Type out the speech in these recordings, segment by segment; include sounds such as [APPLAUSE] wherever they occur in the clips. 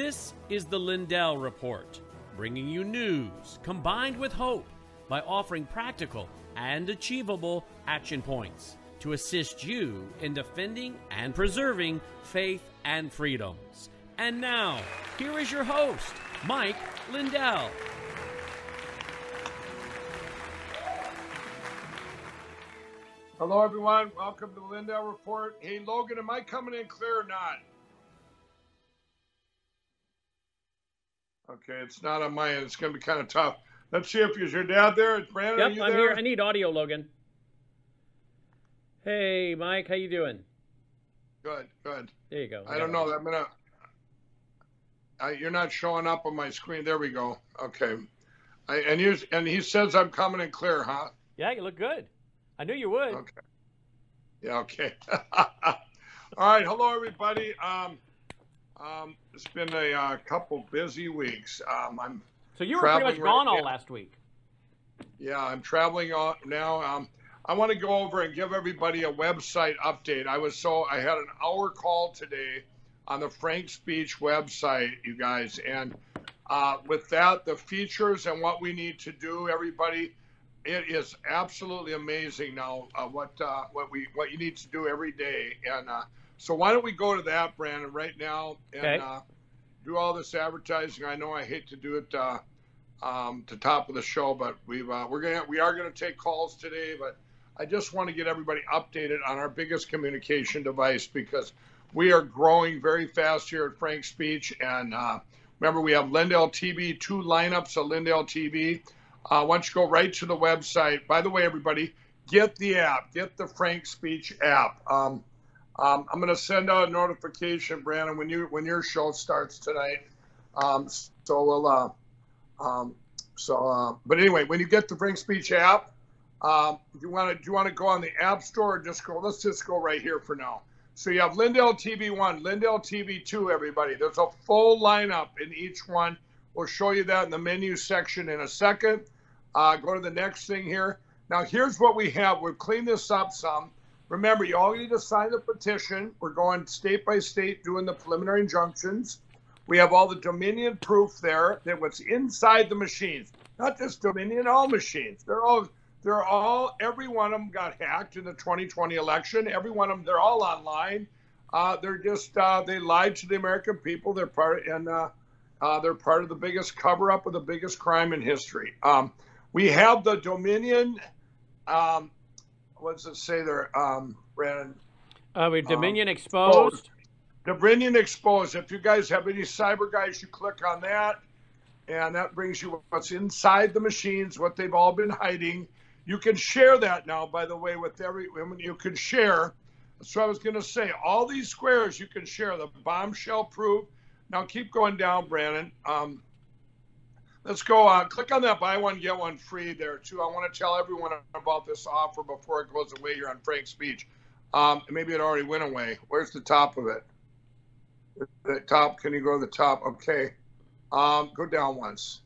This is the Lindell Report, bringing you news combined with hope by offering practical and achievable action points to assist you in defending and preserving faith and freedoms. And now, here is your host, Mike Lindell. Hello, everyone. Welcome to the Lindell Report. Hey, Logan, am I coming in clear or not? Okay, it's not on my end. It's going to be kind of tough. Let's see if is your dad there. Brandon, yep, are you I'm there? here. I need audio, Logan. Hey, Mike, how you doing? Good, good. There you go. I don't know. I'm gonna. I, you're not showing up on my screen. There we go. Okay. I, and you and he says I'm coming in clear, huh? Yeah, you look good. I knew you would. Okay. Yeah. Okay. [LAUGHS] All right. Hello, everybody. Um, um, it's been a uh, couple busy weeks. Um, I'm. So you were pretty much gone right all now. last week. Yeah, I'm traveling on now. Um, I want to go over and give everybody a website update. I was so I had an hour call today on the Frank Speech website, you guys, and uh, with that, the features and what we need to do, everybody, it is absolutely amazing now uh, what uh, what we what you need to do every day. And uh, so why don't we go to that, Brandon, right now and Okay. uh, do all this advertising? I know I hate to do it. Uh, um, to top of the show, but we've uh, we're gonna we are gonna take calls today, but I just want to get everybody updated on our biggest communication device because we are growing very fast here at Frank Speech, and uh, remember we have Lindell TV, two lineups of Lindell TV. Uh, why don't you go right to the website? By the way, everybody, get the app, get the Frank Speech app. Um, um, I'm going to send out a notification, Brandon, when you when your show starts tonight. Um, so we'll. Uh, um, so, uh, but anyway, when you get the Frank Speech app, um, do you want to do you want to go on the App Store or just go? Let's just go right here for now. So you have Lindell TV one, Lindell TV two. Everybody, there's a full lineup in each one. We'll show you that in the menu section in a second. Uh, go to the next thing here. Now here's what we have. We've cleaned this up some. Remember, you all need to sign the petition. We're going state by state doing the preliminary injunctions. We have all the Dominion proof there that what's inside the machines, not just Dominion, all machines. They're all, they're all, every one of them got hacked in the 2020 election. Every one of them, they're all online. Uh, they're just, uh, they lied to the American people. They're part, and uh, uh, they're part of the biggest cover up of the biggest crime in history. Um, we have the Dominion, um, what does it say there, um, Brandon? Uh, we Um, Dominion exposed. Dominion Exposed. If you guys have any cyber guys, you click on that, and that brings you what's inside the machines, what they've all been hiding. You can share that now, by the way, with every woman. You can share. So I was going to say, all these squares you can share. The bombshell proof. Now keep going down, Brandon. Um, let's go on. Click on that buy one get one free there too. I want to tell everyone about this offer before it goes away here on Frank's speech. Um, maybe it already went away. Where's the top of it? The top. Can you go to the top? Okay. Um, go down once.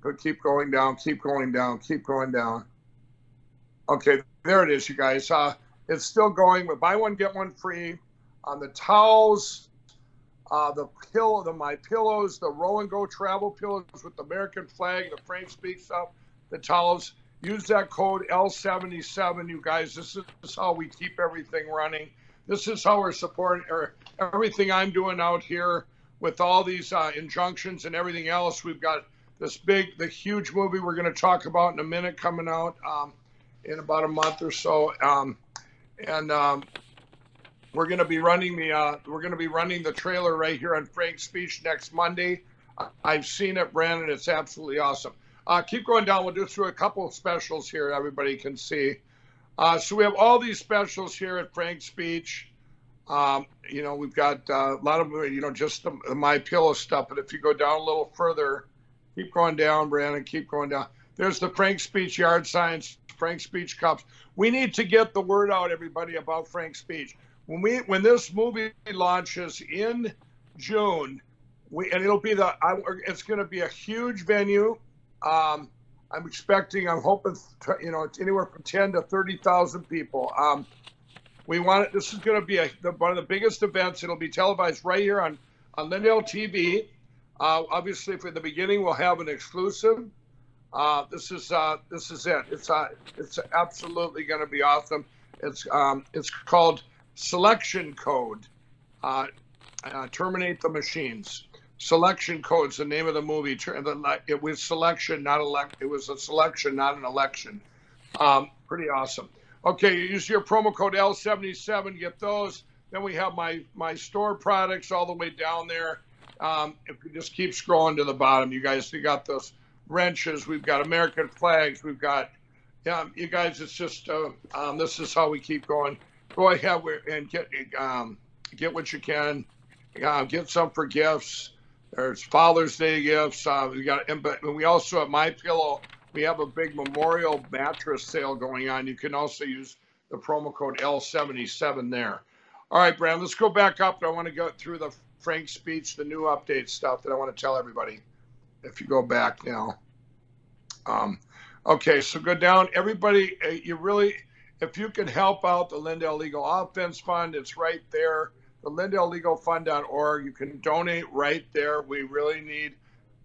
Go. Keep going down. Keep going down. Keep going down. Okay, there it is, you guys. Uh, it's still going. But buy one get one free on the towels, uh, the pillow, the my pillows, the row and go travel pillows with the American flag, the Frank Speech stuff, the towels. Use that code L77, you guys. This is how we keep everything running. This is how we're supporting or everything I'm doing out here with all these uh, injunctions and everything else. We've got this big, the huge movie we're going to talk about in a minute coming out um, in about a month or so, um, and um, we're going to be running the uh, we're going to be running the trailer right here on Frank's speech next Monday. I've seen it, Brandon. It's absolutely awesome. Uh, keep going down. We'll do through a couple of specials here. Everybody can see. Uh, so we have all these specials here at Frank's speech. Um, you know, we've got uh, a lot of you know just the, the my pillow stuff. But if you go down a little further, keep going down, Brandon. Keep going down. There's the Frank Speech yard signs, Frank Speech cups. We need to get the word out, everybody, about Frank Speech. When we when this movie launches in June, we and it'll be the I, it's going to be a huge venue. Um, I'm expecting, I'm hoping, you know, it's anywhere from 10 to 30,000 people. Um, we want it. This is going to be a, the, one of the biggest events. It'll be televised right here on on Lindell TV. Uh, obviously, for the beginning, we'll have an exclusive. Uh, this is uh, this is it. It's uh, it's absolutely going to be awesome. It's um, it's called Selection Code. Uh, uh, Terminate the Machines. Selection Code's the name of the movie. It was selection, not elect. It was a selection, not an election. Um, pretty awesome. Okay, you use your promo code L77, get those. Then we have my my store products all the way down there. Um, if you just keep scrolling to the bottom, you guys, you got those wrenches. We've got American flags. We've got, yeah, you guys. It's just uh, um, this is how we keep going. Go ahead and get um, get what you can. Uh, get some for gifts. There's Father's Day gifts. Uh, we got, but we also have My Pillow. We have a big memorial mattress sale going on. You can also use the promo code L77 there. All right, Brad, let's go back up. I want to go through the Frank speech, the new update stuff that I want to tell everybody. If you go back now. Um, okay, so go down. Everybody, uh, you really, if you can help out the Lindell Legal Offense Fund, it's right there the LindellLegalFund.org. You can donate right there. We really need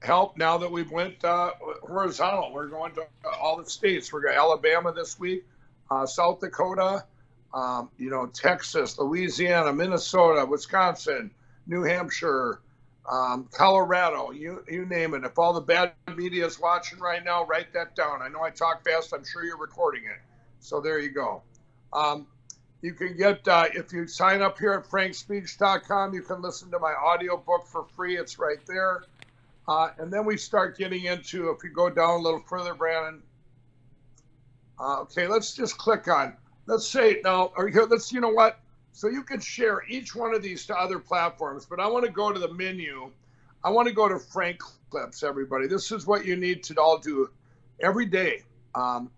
help now that we've went uh, horizontal. We're going to all the states. We're going to Alabama this week, uh, South Dakota, um, you know, Texas, Louisiana, Minnesota, Wisconsin, New Hampshire, um, Colorado, you you name it. If all the bad media is watching right now, write that down. I know I talk fast. I'm sure you're recording it. So there you go. Um, you can get, uh, if you sign up here at frankspeech.com, you can listen to my audiobook for free. It's right there. Uh, and then we start getting into, if you go down a little further, Brandon. Uh, okay, let's just click on, let's say now, or here, let's, you know what? So you can share each one of these to other platforms, but I want to go to the menu. I want to go to Frank Clips, everybody. This is what you need to all do every day. Um,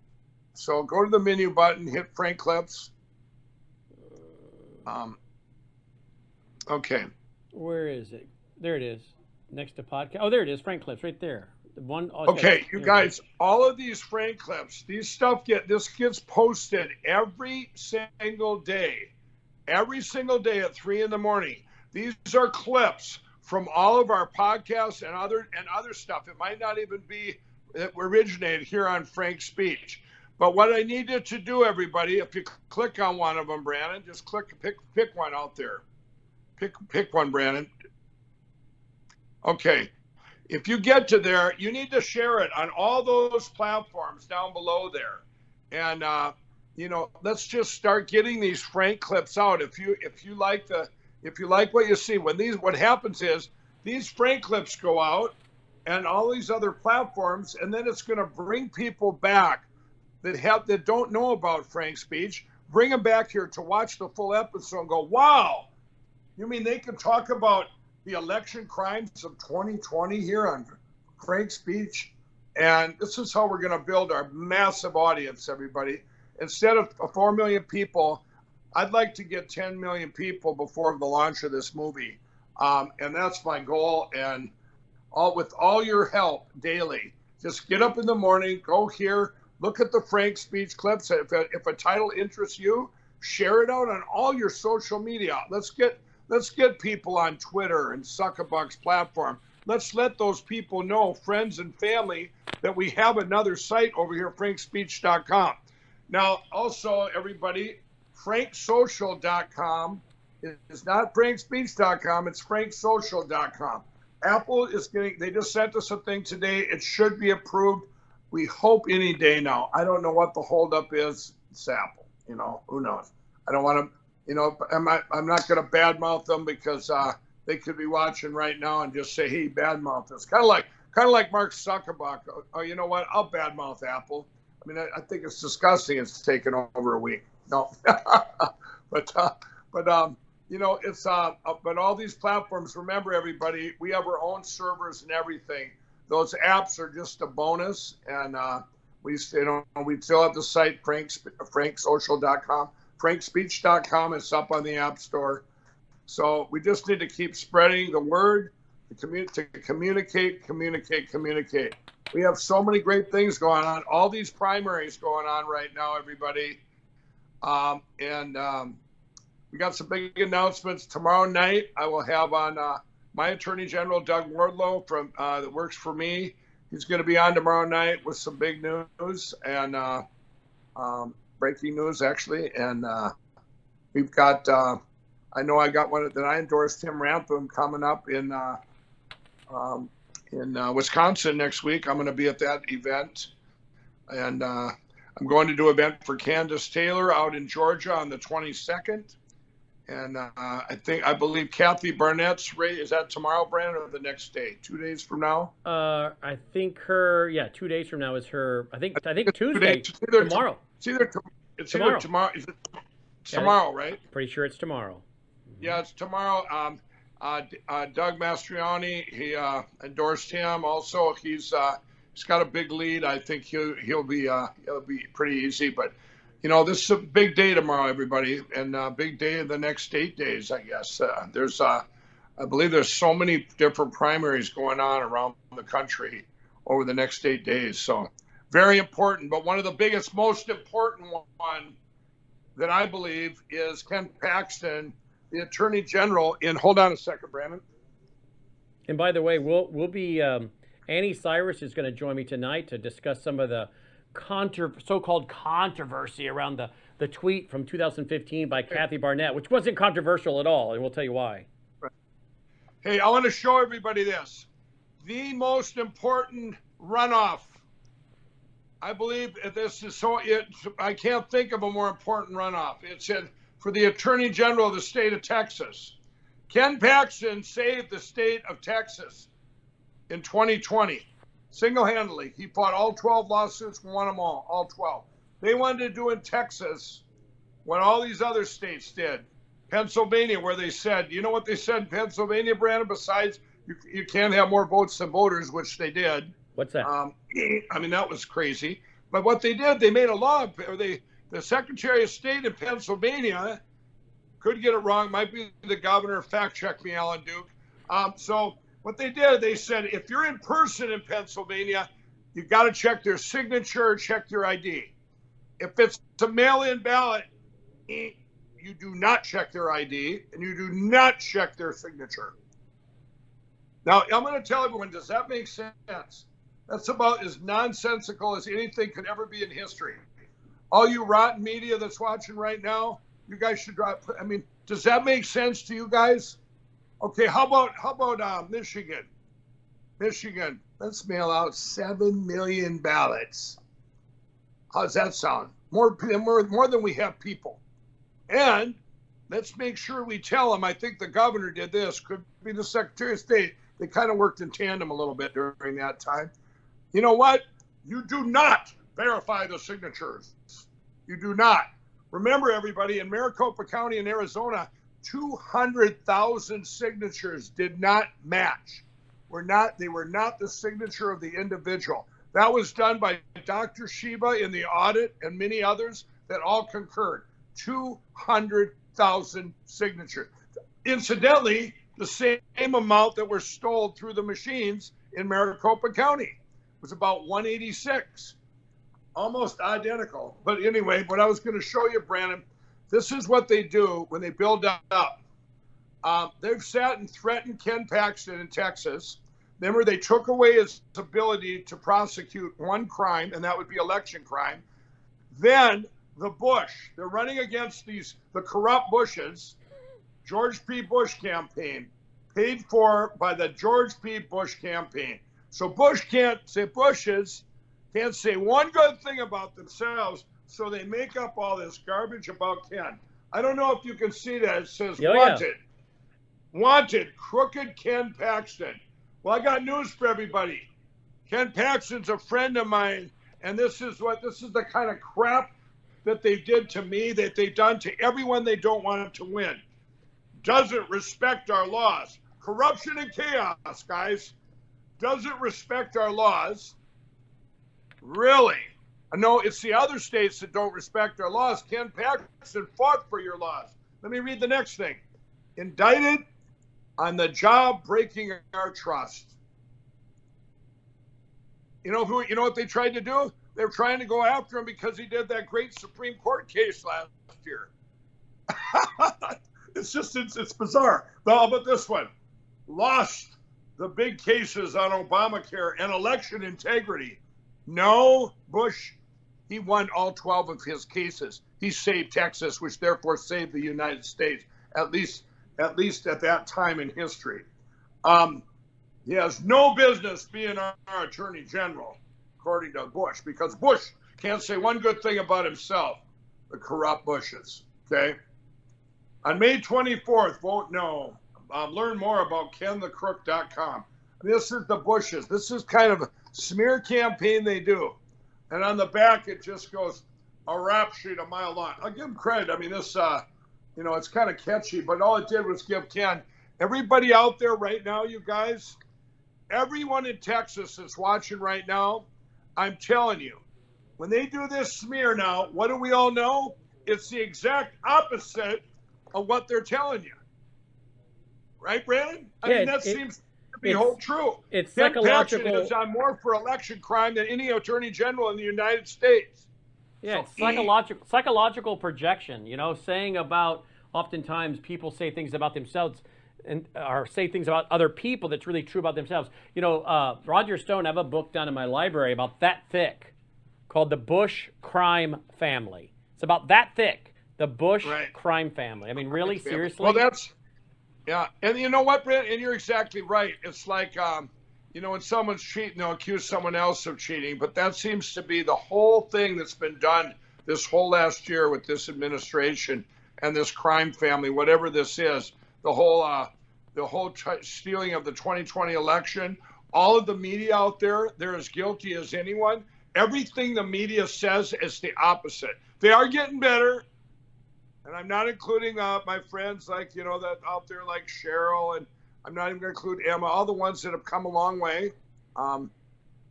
so go to the menu button, hit Frank Clips um, okay. Where is it? There it is. Next to podcast. Oh, there it is. Frank clips right there. The one. Oh, okay, you guys. All of these Frank clips, these stuff get this gets posted every single day, every single day at three in the morning. These are clips from all of our podcasts and other and other stuff. It might not even be that originated here on Frank's Speech. But what I needed to do, everybody, if you click on one of them, Brandon, just click pick pick one out there. Pick pick one, Brandon. Okay. If you get to there, you need to share it on all those platforms down below there. And uh, you know, let's just start getting these Frank clips out. If you if you like the if you like what you see, when these what happens is these Frank clips go out and all these other platforms, and then it's going to bring people back that have that don't know about Frank's speech, bring them back here to watch the full episode and go, wow, you mean they can talk about the election crimes of 2020 here on Frank's speech? And this is how we're going to build our massive audience, everybody. Instead of 4 million people, I'd like to get 10 million people before the launch of this movie. Um, and that's my goal. And all with all your help daily, just get up in the morning, go here, Look at the Frank speech clips. If a, if a title interests you, share it out on all your social media. Let's get let's get people on Twitter and Suckabuck's platform. Let's let those people know, friends and family, that we have another site over here, frankspeech.com. Now, also, everybody, franksocial.com is not frankspeech.com, it's franksocial.com. Apple is getting, they just sent us a thing today. It should be approved we hope any day now. I don't know what the holdup is. It's Apple. You know, who knows? I don't want to, you know, I'm not, I'm not going to badmouth them because uh, they could be watching right now and just say, hey, badmouth us. Kind of like, kind of like Mark Zuckerberg. Oh, you know what? I'll badmouth Apple. I mean, I, I think it's disgusting. It's taken over a week. No, [LAUGHS] but uh, but um, you know, it's uh, uh, but all these platforms. Remember, everybody, we have our own servers and everything those apps are just a bonus. And uh, we, you know, we still have the site franks, franksocial.com, frankspeech.com. It's up on the App Store. So we just need to keep spreading the word to, to communicate, communicate, communicate. We have so many great things going on. All these primaries going on right now, everybody. Um, and um, we got some big announcements tomorrow night. I will have on uh, my Attorney General Doug Wardlow from uh, that works for me. He's going to be on tomorrow night with some big news and uh, um, breaking news actually. And uh, we've got uh, I know I got one that I endorsed Tim Ramthun coming up in uh, um, in uh, Wisconsin next week. I'm going to be at that event, and I'm going to do an event for Kandiss Taylor out in Georgia on the 22nd. And uh, I think I believe Kathy Barnette's rate is that tomorrow, Brandon, or the next day? Two days from now? Uh, I think her yeah, two days from now is her. I think I think Tuesday it's either tomorrow. It's either it's tomorrow. Either tomorrow. Is it tomorrow, yeah, right? Pretty sure it's tomorrow. Yeah, it's tomorrow. Um, uh, uh, Doug Mastriano, he uh, endorsed him. Also, he's uh, he's got a big lead. I think he'll he'll be uh, he'll be pretty easy, but you know, this is a big day tomorrow, everybody, and a uh, big day in the next eight days, I guess. Uh, there's, uh, I believe there's so many different primaries going on around the country over the next eight days. So very important. But one of the biggest, most important one that I believe is Ken Paxton, the Attorney General. In hold on a second, Brandon. And by the way, we'll we'll be um, Annie Cyrus is going to join me tonight to discuss some of the contra- so-called controversy around the, the tweet from 2015 by Kathy Barnette, which wasn't controversial at all, and we'll tell you why. Hey, I want to show everybody this. The most important runoff. I believe this is so. It, I can't think of a more important runoff. It's in, for the Attorney General of the state of Texas. Ken Paxton saved the state of Texas in 2020 single handedly. He fought all 12 lawsuits, won them all, all 12. They wanted to do in Texas what all these other states did. Pennsylvania, where they said, you know what they said in Pennsylvania, Brandon, besides you, you can't have more votes than voters, which they did. What's that? Um, [CLEARS THROAT] I mean, that was crazy. But what they did, they made a law, or they, the Secretary of State in Pennsylvania could get it wrong, might be the governor, fact check me, Alan Duke. Um, so what they did, they said if you're in person in Pennsylvania, you've got to check their signature, check their ID. If it's a mail-in ballot, eh, you do not check their ID and you do not check their signature. Now, I'm going to tell everyone, does that make sense? That's about as nonsensical as anything could ever be in history. All you rotten media that's watching right now, you guys should drop. I mean, does that make sense to you guys? Okay, how about how about uh, Michigan? Michigan, let's mail out seven million ballots. How's that sound? More more more than we have people, and let's make sure we tell them. I think the governor did this. Could be the Secretary of State. They kind of worked in tandem a little bit during that time. You know what? You do not verify the signatures. You do not. Remember, everybody, in Maricopa County in Arizona, 200,000 signatures did not match. Were not they were not the signature of the individual. That was done by Dr. Shiva in the audit and many others that all concurred. 200,000 signatures. Incidentally, the same amount that were stole through the machines in Maricopa County was about 186. Almost identical. But anyway, what I was going to show you, Brandon, this is what they do when they build up. Um, they've sat and threatened Ken Paxton in Texas. Remember, they took away his ability to prosecute one crime, and that would be election crime. Then the Bush, they're running against these the corrupt Bushes, George P. Bush campaign, paid for by the George P. Bush campaign. So Bush can't say Bushes can't say one good thing about themselves so they make up all this garbage about Ken. I don't know if you can see that. It says oh, wanted. Yeah. Wanted, crooked Ken Paxton. Well, I got news for everybody. Ken Paxton's a friend of mine, and this is what this is the kind of crap that they did to me, that they've done to everyone they don't want to win. Doesn't respect our laws. Corruption and chaos, guys. Doesn't respect our laws. Really? No, it's the other states that don't respect our laws. Ken Paxton fought for your laws. Let me read the next thing. Indicted on the job breaking our trust. You know who? You know what they tried to do? They were trying to go after him because he did that great Supreme Court case last year. [LAUGHS] it's just it's, it's bizarre. But how about this one? lost the big cases on Obamacare and election integrity. No, Bush, he won all 12 of his cases. He saved Texas, which therefore saved the United States, at least at least at that time in history. Um, he has no business being our, our attorney general, according to Bush, because Bush can't say one good thing about himself. The corrupt Bushes. Okay. On May 24th, vote no. Um, learn more about kenthecrook.com. This is the Bushes. This is kind of a smear campaign they do. And on the back, it just goes a rap sheet a mile long. I'll give him credit. I mean, this, uh, you know, it's kind of catchy, but all it did was give Ken, everybody out there right now, you guys, everyone in Texas that's watching right now, I'm telling you, when they do this smear now, what do we all know? It's the exact opposite of what they're telling you. Right, Brandon? I Yeah, mean, that it- seems to be whole true. It's Ken Paxton psychological. has done more for election crime than any attorney general in the United States. Yeah, So it's psychological psychological projection. You know, saying about oftentimes people say things about themselves and or say things about other people that's really true about themselves. You know, uh, Roger Stone. I have a book down in my library about that thick, called the Bush crime family. It's about that thick, the Bush Right. crime family. I mean, really, seriously. Well, that's yeah, and you know what, Brent? And you're exactly right. It's like um, you know, when someone's cheating, they'll accuse someone else of cheating. But that seems to be the whole thing that's been done this whole last year with this administration and this crime family, whatever this is. The whole uh, the whole t- stealing of the 2020 election. All of the media out there, they're as guilty as anyone. Everything the media says is the opposite. They are getting better and I'm not including uh, my friends like you know that out there like Cheryl, and I'm not even going to include Emma. All the ones that have come a long way, um,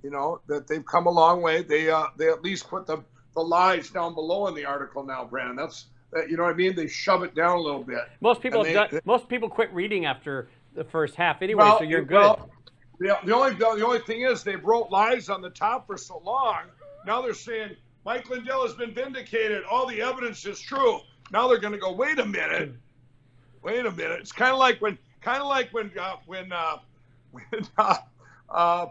you know that they've come a long way. They uh, they at least put the the lies down below in the article now, Brandon. That's that you know what I mean. They shove it down a little bit. most people they- done, most people quit reading after the first half anyway, so you're good. well, the, the only the only thing is they wrote lies on the top for so long. Now they're saying Mike Lindell has been vindicated. All the evidence is true. Now they're going to go. Wait a minute. Wait a minute. It's kind of like when kind of like when uh, when uh, when [LAUGHS] uh, uh,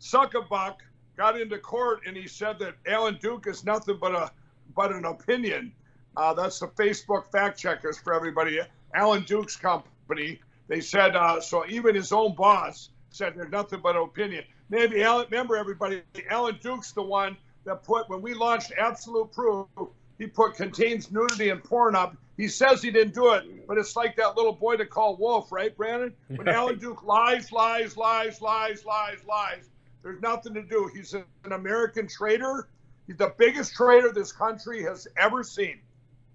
Suckabuck got into court and he said that Alan Duke is nothing but a but an opinion. Uh, that's the Facebook fact checkers for everybody. Alan Duke's company. They said uh, so. Even his own boss said there's nothing but opinion. Maybe Alan. Remember everybody. Alan Duke's the one that put when we launched Absolute Proof. He put contains nudity and porn up. He says he didn't do it, but it's like that little boy to call Wolf, right, Brandon? When [LAUGHS] Alan Duke lies, lies, lies, lies, lies, lies. There's nothing to do. He's an American traitor. He's the biggest traitor this country has ever seen.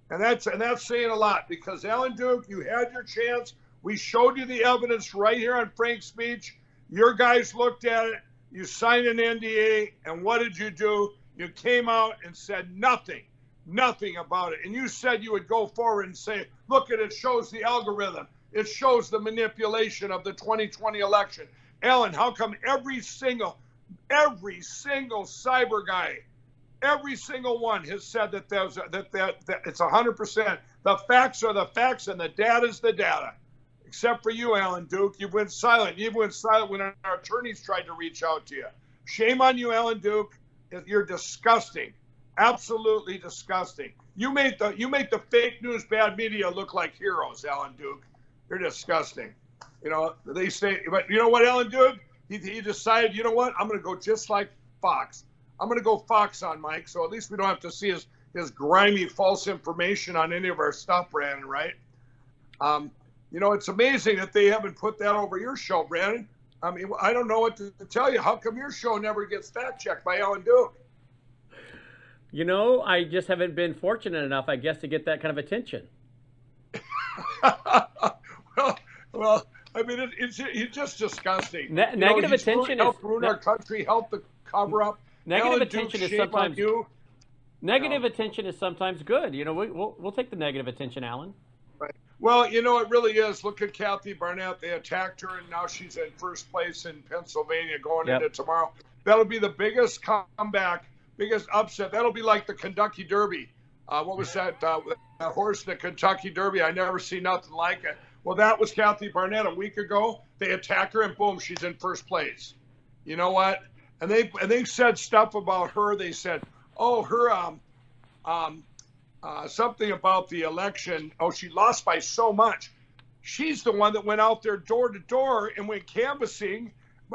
And that's and that's saying a lot because Alan Duke, you had your chance. We showed you the evidence right here on Frank's speech. Your guys looked at it. You signed an NDA, and what did you do? You came out and said nothing, nothing about it. And you said you would go forward and say, look at it, shows the algorithm. It shows the manipulation of the 2020 election. Alan, how come every single, every single cyber guy every single one has said that there's a, that, that that it's 100%. The facts are the facts and the data is the data. Except for you, Alan Duke, you went silent. You went silent when our attorneys tried to reach out to you. Shame on you, Alan Duke. You're disgusting, absolutely disgusting. You make the you make the fake news bad media look like heroes, Alan Duke. You're disgusting. You know they say, but you know what, Alan Duke? He, he decided, you know what? I'm going to go just like Fox. I'm going to go Fox on Mike, so at least we don't have to see his his grimy false information on any of our stuff, Brandon. Right? Um, you know, it's amazing that they haven't put that over your show, Brandon. I mean, I don't know what to, to tell you. How come your show never gets fact checked by Alan Duke? You know, I just haven't been fortunate enough, I guess, to get that kind of attention. [LAUGHS] well, well, I mean, it, it's, it's just disgusting. Ne- You know, negative attention ruined, helped is- ruin ne- our country, help the cover up. Negative Alan attention Duke, is shame on sometimes you. negative attention is sometimes good. You know, we, we'll we'll take the negative attention, Alan. Right. Well, you know, it really is. Look at Kathy Barnette. They attacked her, and now she's in first place in Pennsylvania going Yep. into tomorrow. That'll be the biggest comeback, biggest upset. That'll be like the Kentucky Derby. Uh, what was that? Uh, that horse, the Kentucky Derby. I never see nothing like it. Well, that was Kathy Barnette a week ago. They attack her, and boom, she's in first place. You know what? And they and they said stuff about her. They said, oh, her um, um, uh, something about the election. Oh, she lost by so much. She's the one that went out there door to door and went canvassing.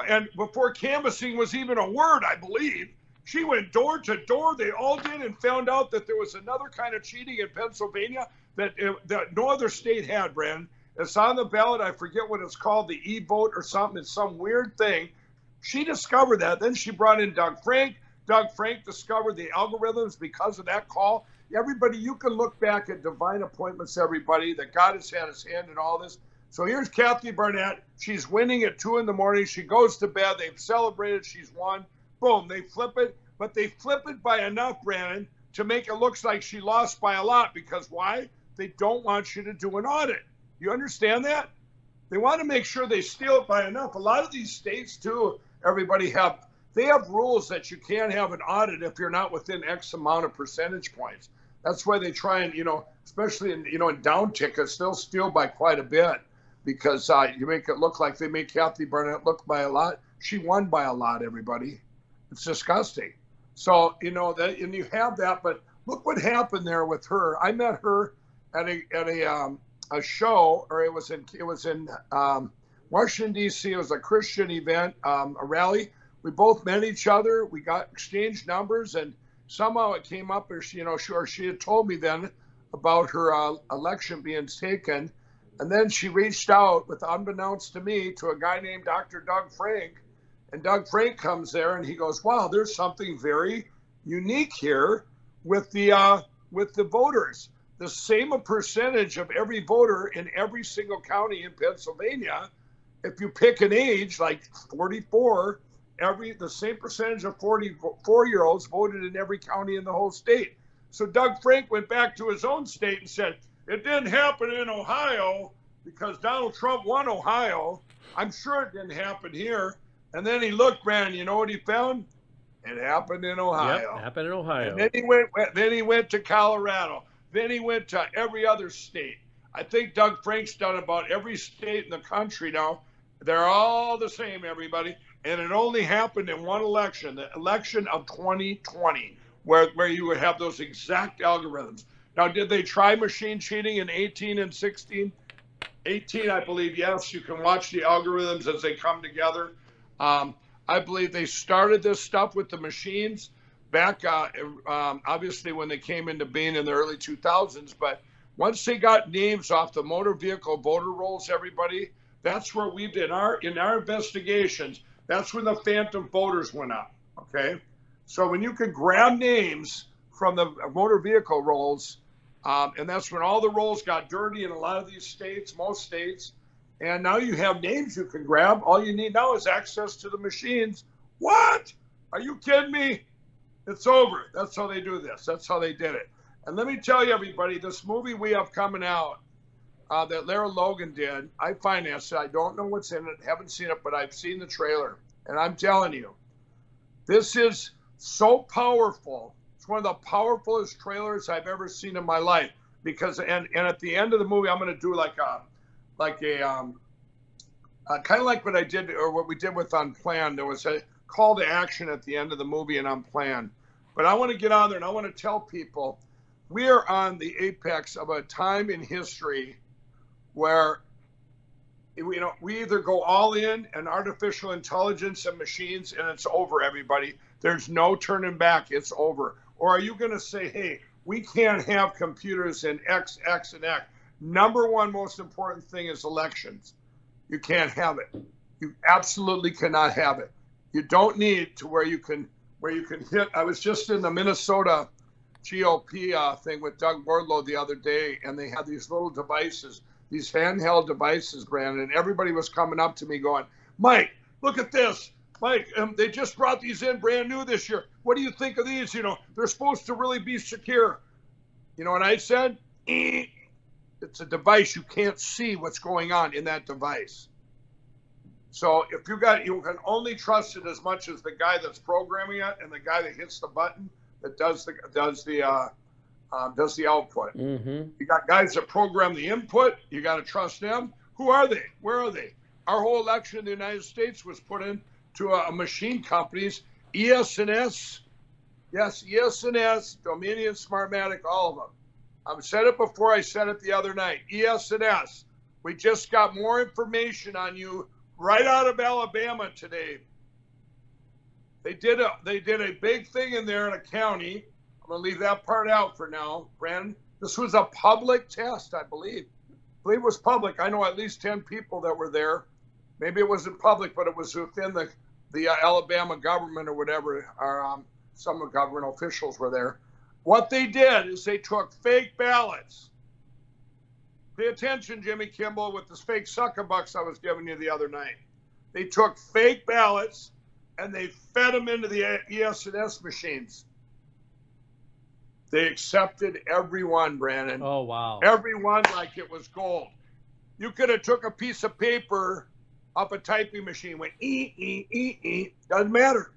And before canvassing was even a word, I believe, she went door to door. They all did and found out that there was another kind of cheating in Pennsylvania that, uh, that no other state had, Brandon. It's on the ballot. I forget what it's called, the e vote or something. It's some weird thing. She discovered that. Then she brought in Doug Frank. Doug Frank discovered the algorithms because of that call. Everybody, you can look back at divine appointments, everybody, that God has had his hand in all this. So here's Kathy Barnette. She's winning at two in the morning. She goes to bed. They've celebrated. She's won. Boom. They flip it, but they flip it by enough, Brandon, to make it look like she lost by a lot. Because why? They don't want you to do an audit. You understand that? They want to make sure they steal it by enough. A lot of these states, too, everybody have they have rules that you can't have an audit if you're not within X amount of percentage points. That's why they try and you know, especially in you know in down tickets, they'll steal by quite a bit because uh, you make it look like they make Kathy Barnette look by a lot. She won by a lot. Everybody, it's disgusting. So you know that, and you have that, but look what happened there with her. I met her at a at a um, a show, or it was in it was in um, Washington D.C. It was a Christian event, um, a rally. We both met each other. We got exchanged numbers, and somehow it came up, or she, you know, sure she had told me then about her uh, election being taken, and then she reached out with unbeknownst to me to a guy named Dr. Doug Frank, and Doug Frank comes there and he goes, "Wow, there's something very unique here with the uh, with the voters." the same percentage of every voter in every single county in Pennsylvania. If you pick an age like 44, every the same percentage of 44 year olds voted in every county in the whole state. So Doug Frank went back to his own state and said, It didn't happen in Ohio because Donald Trump won Ohio. I'm sure it didn't happen here. And then he looked, Brandon, you know what he found? It happened in Ohio. Yep, happened in Ohio. And then he went then he went to Colorado. Then he went to every other state. I think Doug Frank's done about every state in the country now. They're all the same, everybody. And it only happened in one election, the election of 2020, where, where you would have those exact algorithms. Now, did they try machine cheating in 18 and 16? 18, I believe, yes. You can watch the algorithms as they come together. Um, I believe they started this stuff with the machines back, uh, um, obviously, when they came into being in the early 2000s. But once they got names off the motor vehicle voter rolls, everybody, that's where we did our in our investigations. That's when the phantom voters went up. Okay, so when you can grab names from the motor vehicle rolls, um, and that's when all the rolls got dirty in a lot of these states, most states. And now you have names you can grab. All you need now is access to the machines. What? Are you kidding me? It's over. That's how they do this. That's how they did it. And let me tell you, everybody, this movie we have coming out uh, that Lara Logan did, I financed it. I don't know what's in it, haven't seen it, but I've seen the trailer. And I'm telling you, this is so powerful. It's one of the powerfulest trailers I've ever seen in my life. Because and and at the end of the movie, I'm going to do like a like a um, uh, kind of like what I did or what we did with Unplanned. There was a call to action at the end of the movie and Unplanned. But I want to get on there and I want to tell people we are on the apex of a time in history where you know we either go all in and artificial intelligence and machines and it's over everybody there's no turning back it's over or are you going to say hey we can't have computers in x x and x number one most important thing is elections you can't have it you absolutely cannot have it you don't need to where you can where you can hit. I was just in the Minnesota GOP uh, thing with Doug Wardlow the other day, and they had these little devices, these handheld devices, Brandon, and everybody was coming up to me going, "Mike, look at this." Mike, um, they just brought these in brand new this year. What do you think of these? You know, they're supposed to really be secure. You know what I said? Eh. It's a device. You can't see what's going on in that device. So if you got, you can only trust it as much as the guy that's programming it and the guy that hits the button that does the does the uh, um, does the output. Mm-hmm. You got guys that program the input. You got to trust them. Who are they? Where are they? Our whole election in the United States was put into a, a machine companies, ES&S, yes, ES&S, Dominion, Smartmatic, all of them. I've said it before. I said it the other night. ES&S. We just got more information on you right out of Alabama today. They did a they did a big thing in there in a county. I'm gonna leave that part out for now, Brandon. This was a public test, I believe. I believe it was public. I know at least ten people that were there. Maybe it wasn't public, but it was within the the uh, Alabama government or whatever, or um, some government officials were there. What they did is they took fake ballots. Pay attention, Jimmy Kimmel, with the fake sucker bucks I was giving you the other night. They took fake ballots and they fed them into the ES&S machines. They accepted everyone, Brandon. Oh wow! Everyone like it was gold. You could have took a piece of paper up a typing machine, went e e e e. Doesn't matter.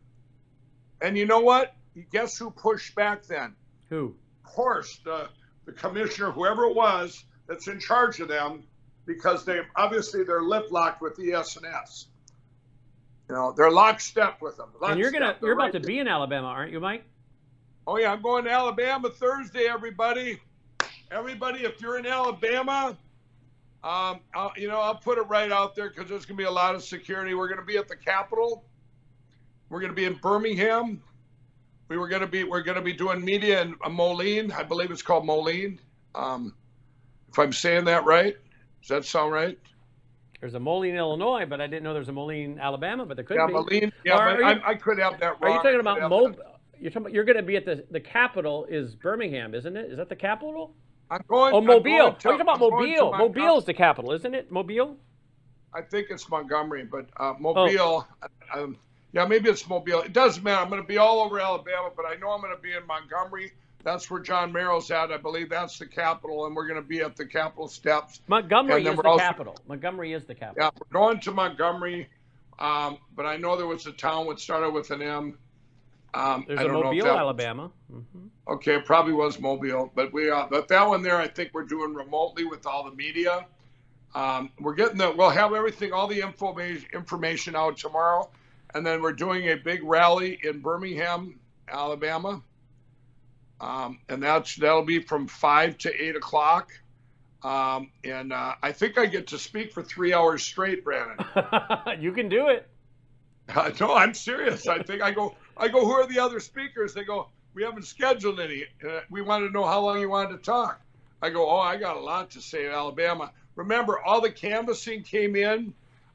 And you know what? Guess who pushed back then? Who? Of course, the the commissioner, whoever it was that's in charge of them, because they obviously they're lip locked with ES&S. You know, they're lockstep with them. and you're gonna you're They're about to right be in Alabama, aren't you, Mike? Oh yeah, I'm going to Alabama Thursday. Everybody, everybody, if you're in Alabama, um, I'll, you know I'll put it right out there because there's going to be a lot of security. We're going to be at the Capitol. We're going to be in Birmingham. We were going to be we're going to be doing media in uh, Moline. I believe it's called Moline. Um, if I'm saying that right, does that sound right? There's a Moline, Illinois, but I didn't know there's a Moline, Alabama. But there could be. Yeah, be. Moline. Yeah, Are- but are you- I, I could have that wrong. Are you talking about could Mo? that- You're talking. About, you're going to be at the the capital is Birmingham, isn't it? Is that the capital? I'm going. Oh, Mobile. going Oh, to- you're talking about going Mobile. is the capital, isn't it? Mobile. I think it's Montgomery, but uh, Oh. Mobile. Um, yeah, maybe it's Mobile. It doesn't matter. I'm going to be all over Alabama, but I know I'm going to be in Montgomery. That's where John Merrill's at. I believe that's the capital, and we're going to be at the Capitol steps. Montgomery is the also- capital. Montgomery is the capital. Yeah, we're going to Montgomery, um, but I know there was a town that started with an M. Um, There's I a don't know if Mobile, that- Alabama. hmm Okay, it probably was Mobile, but we uh, but that one there, I think we're doing remotely with all the media. Um, we're getting the we'll have everything, all the info information out tomorrow, and then we're doing a big rally in Birmingham, Alabama, um, and that's that'll be from five to eight o'clock. Um, and uh, I think I get to speak for three hours straight, Brandon. [LAUGHS] you can do it. Uh, no, I'm serious. I think I go. I go. Who are the other speakers? They go. We haven't scheduled any. Uh, we wanted to know how long you wanted to talk. I go. Oh, I got a lot to say. Alabama. Remember, all the canvassing came in.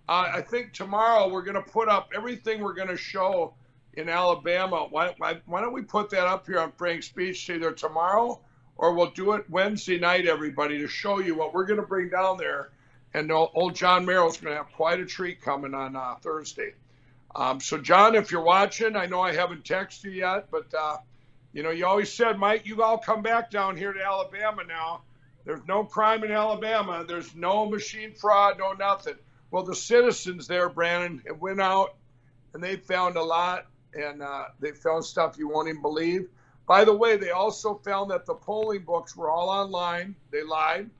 Uh, I think tomorrow we're going to put up everything we're going to show in Alabama. Why, why, why don't we put that up here on Frank's speech either tomorrow or we'll do it Wednesday night, everybody, to show you what we're going to bring down there. And old John Merrill's going to have quite a treat coming on uh, Thursday. Um, so, John, if you're watching, I know I haven't texted you yet, but uh, you know, you always said, Mike, you all come back down here to Alabama now. There's no crime in Alabama. There's no machine fraud, no nothing. Well, the citizens there, Brandon, went out and they found a lot, and uh, they found stuff you won't even believe. By the way, they also found that the polling books were all online. They lied.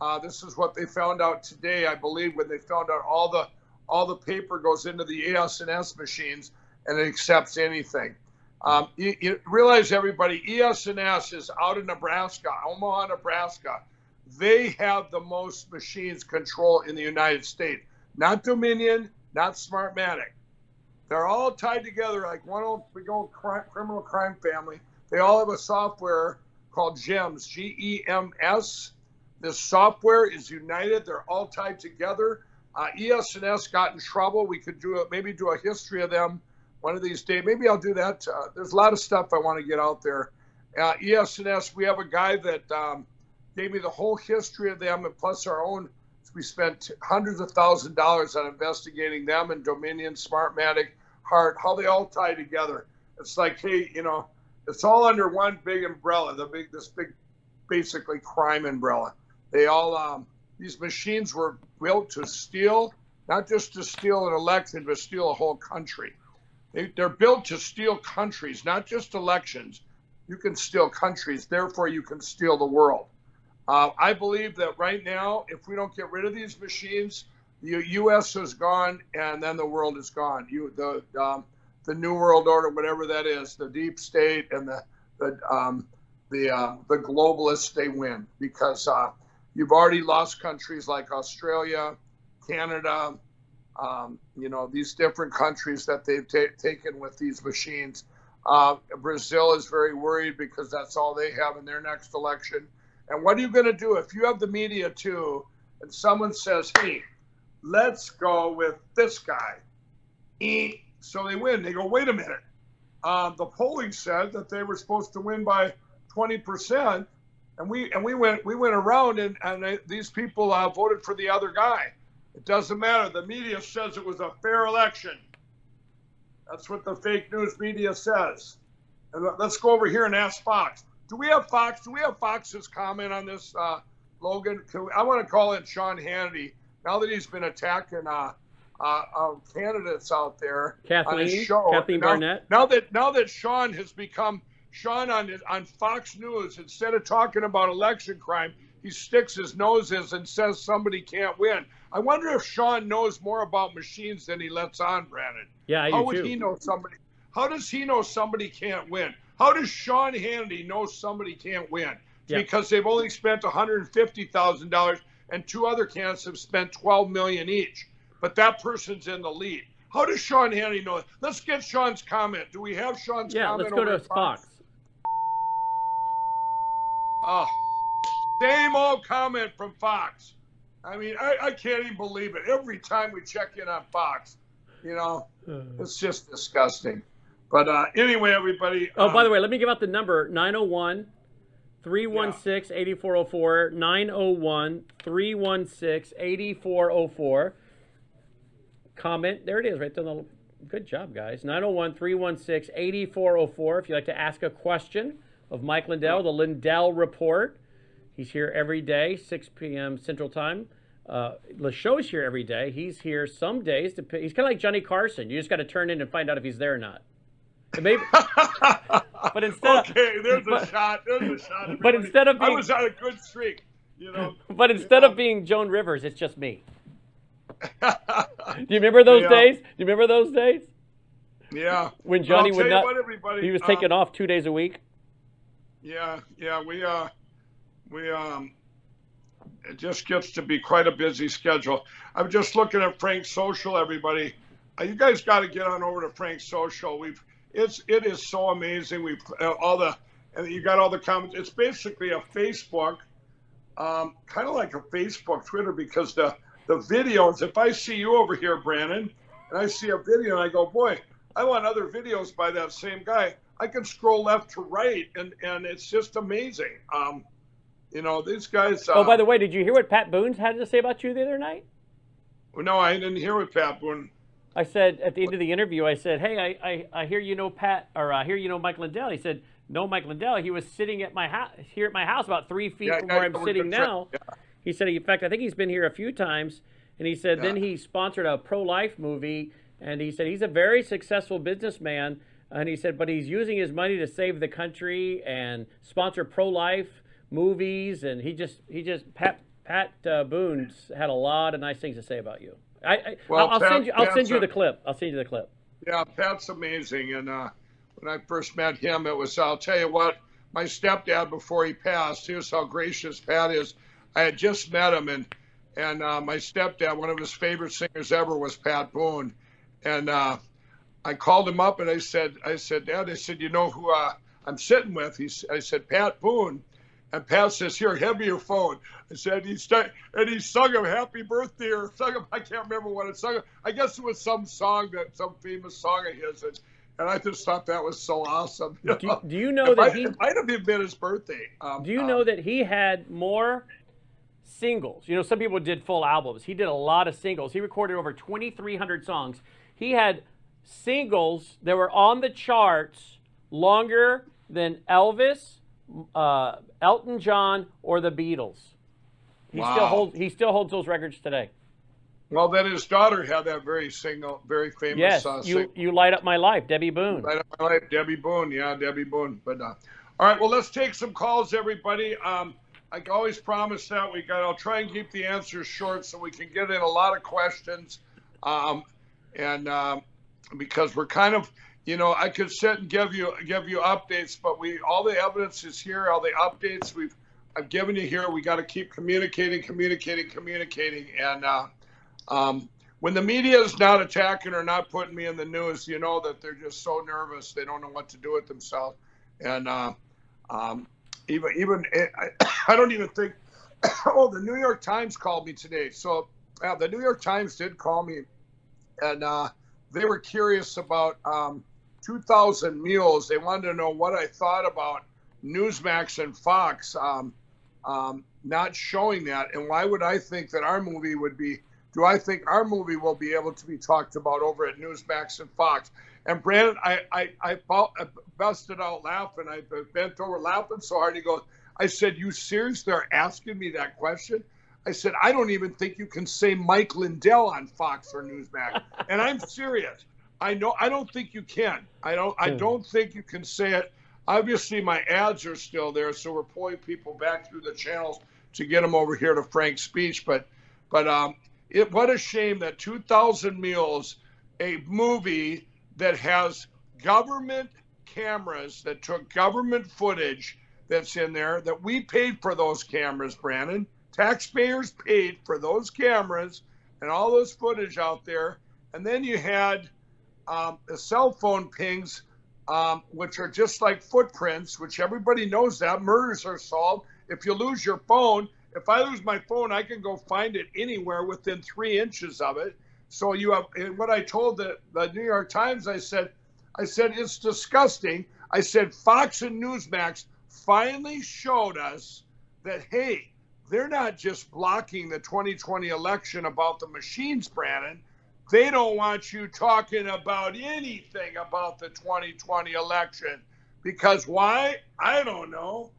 Uh, this is what they found out today, I believe, when they found out all the all the paper goes into the ES&S machines and it accepts anything. Um, you, you realize, everybody, ES&S is out in Nebraska, Omaha, Nebraska. They have the most machines control in the United States. Not Dominion, not Smartmatic. They're all tied together like one old big old crime, criminal crime family. They all have a software called GEMS, G-E-M-S. This software is united. They're all tied together. Uh, ES&S got in trouble. We could do a, maybe do a history of them one of these days. Maybe I'll do that. Uh, there's a lot of stuff I want to get out there. Uh, ES&S, we have a guy that um, gave me the whole history of them, and plus our own. We spent hundreds of thousand dollars on investigating them and Dominion, Smartmatic, Hart, how they all tie together. It's like, hey, you know, it's all under one big umbrella. The big, this big, basically crime umbrella. They all, um, these machines were built to steal, not just to steal an election, but steal a whole country. They, they're built to steal countries, not just elections, you can steal countries. Therefore, you can steal the world. Uh, I believe that right now, if we don't get rid of these machines, the U.S. is gone, and then the world is gone. You the um, the New World Order, whatever that is, the deep state and the the um, the uh, the globalists, they win because uh, you've already lost countries like Australia, Canada, um, you know these different countries that they've ta- taken with these machines. Uh, Brazil is very worried because that's all they have in their next election. And what are you going to do if you have the media too, and someone says, "Hey, let's go with this guy," so they win. They go, "Wait a minute." Uh, the polling said that they were supposed to win by 20 percent, and we and we went we went around and and they, these people uh, voted for the other guy. It doesn't matter. The media says it was a fair election. That's what the fake news media says. And let's go over here and ask Fox. Do we have Fox? Do we have Fox's comment on this, uh, Logan? We, I want to call in Sean Hannity now that he's been attacking uh, uh, um, candidates out there Kathleen, on his show. Kathleen now, Barnette. Now that now that Sean has become Sean on on Fox News, instead of talking about election crime, he sticks his noses and says somebody can't win. I wonder if Sean knows more about machines than he lets on, Brandon. Yeah, I How do would too. he know somebody? How does he know somebody can't win? How does Sean Hannity know somebody can't win? Yeah. Because they've only spent one hundred and fifty thousand dollars, and two other candidates have spent 12 million each. But that person's in the lead. How does Sean Hannity know? Let's get Sean's comment. Do we have Sean's Yeah, comment? Yeah, let's go to at Fox. Oh, same old comment from Fox. I mean, I, I can't even believe it. Every time we check in on Fox, you know, uh. it's just disgusting. But uh, anyway, everybody. Oh, by um, the way, let me give out the number 901 316 8404. 901 316 8404. Comment. There it is, right there. the- Good job, guys. 901 316 8404. If you'd like to ask a question of Mike Lindell, the Lindell Report. He's here every day, 6 p.m. Central Time. Uh, LaShow's here every day. He's here some days. To, he's kind of like Johnny Carson. You just got to turn in and find out if he's there or not. Maybe, [LAUGHS] but instead of, okay, there's a shot. There's a shot. [LAUGHS] but instead of I being- was on a good streak, you know. [LAUGHS] But instead of being Joan Rivers, it's just me. Do you remember those Yeah. days? Do you remember those days yeah. when Johnny would not, what, he was um, taking off two days a week. Yeah, yeah, we uh, we um, it just gets to be quite a busy schedule. I'm just looking at Frank's social, everybody. Uh, you guys got to get on over to Frank's social. We've it's it is so amazing. We've uh, all the and you got all the comments. It's basically a Facebook, um, kind of like a Facebook Twitter because the the videos. If I see you over here, Brandon, and I see a video and I go, boy, I want other videos by that same guy. I can scroll left to right, and and it's just amazing. Um, you know, these guys. Uh, oh, by the way, did you hear what Pat Boone's had to say about you the other night? Well, no, I didn't hear what Pat Boone. I said at the end of the interview, I said, "Hey, I, I, I hear you know Pat, or I hear you know Mike Lindell." He said, "No, Mike Lindell. He was sitting at my house here at my house, about three feet Yeah, from yeah, where I'm sitting now." Yeah. He said, in fact, I think he's been here a few times, and he said then he sponsored a pro-life movie, and he said he's a very successful businessman, and he said, but he's using his money to save the country and sponsor pro-life movies, and he just he just Pat Pat uh, Boone's had a lot of nice things to say about you. I, I Well, I'll, Pat- send you I'll send you the clip. I'll send you the clip. Yeah, Pat's amazing. And uh, when I first met him, it was, I'll tell you what, my stepdad, before he passed, here's how gracious Pat is. I had just met him, and and uh, my stepdad, one of his favorite singers ever was Pat Boone. And uh, I called him up and I said, I said, Dad, I said, you know who uh, I'm sitting with? He, I said, Pat Boone. And Pat says, "Here, hand me your phone." I said, "He st- and he sung him "Happy Birthday" or sung him. I can't remember what it sung. him. I guess it was some song that some famous song of his, and, and I just thought that was so awesome. you Do, know? do you know [LAUGHS] it, that might, he? it might have even been his birthday. Um, Do you um, know that he had more singles? You know, some people did full albums. He did a lot of singles. He recorded over 2,300 songs. He had singles that were on the charts longer than Elvis, uh, Elton John, or the Beatles. He still holds. He still holds those records today. Well, then his daughter had that very single, very famous. Yes, uh, you you light up my life, Debbie Boone. Light Up My Life, Debbie Boone. Yeah, Debbie Boone. But uh, All right, well, let's take some calls, everybody. Um, I always promise that we got. I'll try and keep the answers short so we can get in a lot of questions, um, and um, because we're kind of, you know, I could sit and give you give you updates, but we all the evidence is here, all the updates we've I've given you here. We got to keep communicating, communicating, communicating, and uh, um, when the media is not attacking or not putting me in the news, you know that they're just so nervous they don't know what to do with themselves, and. Uh, um, even even I, [COUGHS] I don't even think. [COUGHS] oh, the New York Times called me today. So the New York Times did call me, and uh, they were curious about um, 2,000 Mules. They wanted to know what I thought about Newsmax and Fox um, um, not showing that, and why would I think that our movie would be? Do I think our movie will be able to be talked about over at Newsmax and Fox? And Brandon, I, I, I, busted out laughing. I bent over laughing so hard. He goes, I said, You seriously are asking me that question? I said, I don't even think you can say Mike Lindell on Fox or Newsmax. and I'm serious. I know I don't think you can. I don't I hmm. don't think you can say it. Obviously my ads are still there, so we're pulling people back through the channels to get them over here to Frank's speech. But but um it what a shame that 2000 Mules, a movie that has government cameras that took government footage that's in there that we paid for those cameras, Brandon. Taxpayers paid for those cameras and all those footage out there. And then you had um, cell phone pings, um, which are just like footprints, which everybody knows that murders are solved. If you lose your phone, if I lose my phone, I can go find it anywhere within three inches of it. So you have what I told the, the New York Times. I said, I said it's disgusting. I said Fox and Newsmax finally showed us that hey, they're not just blocking the 2020 election about the machines, Brandon. They don't want you talking about anything about the 2020 election. Because why? I don't know.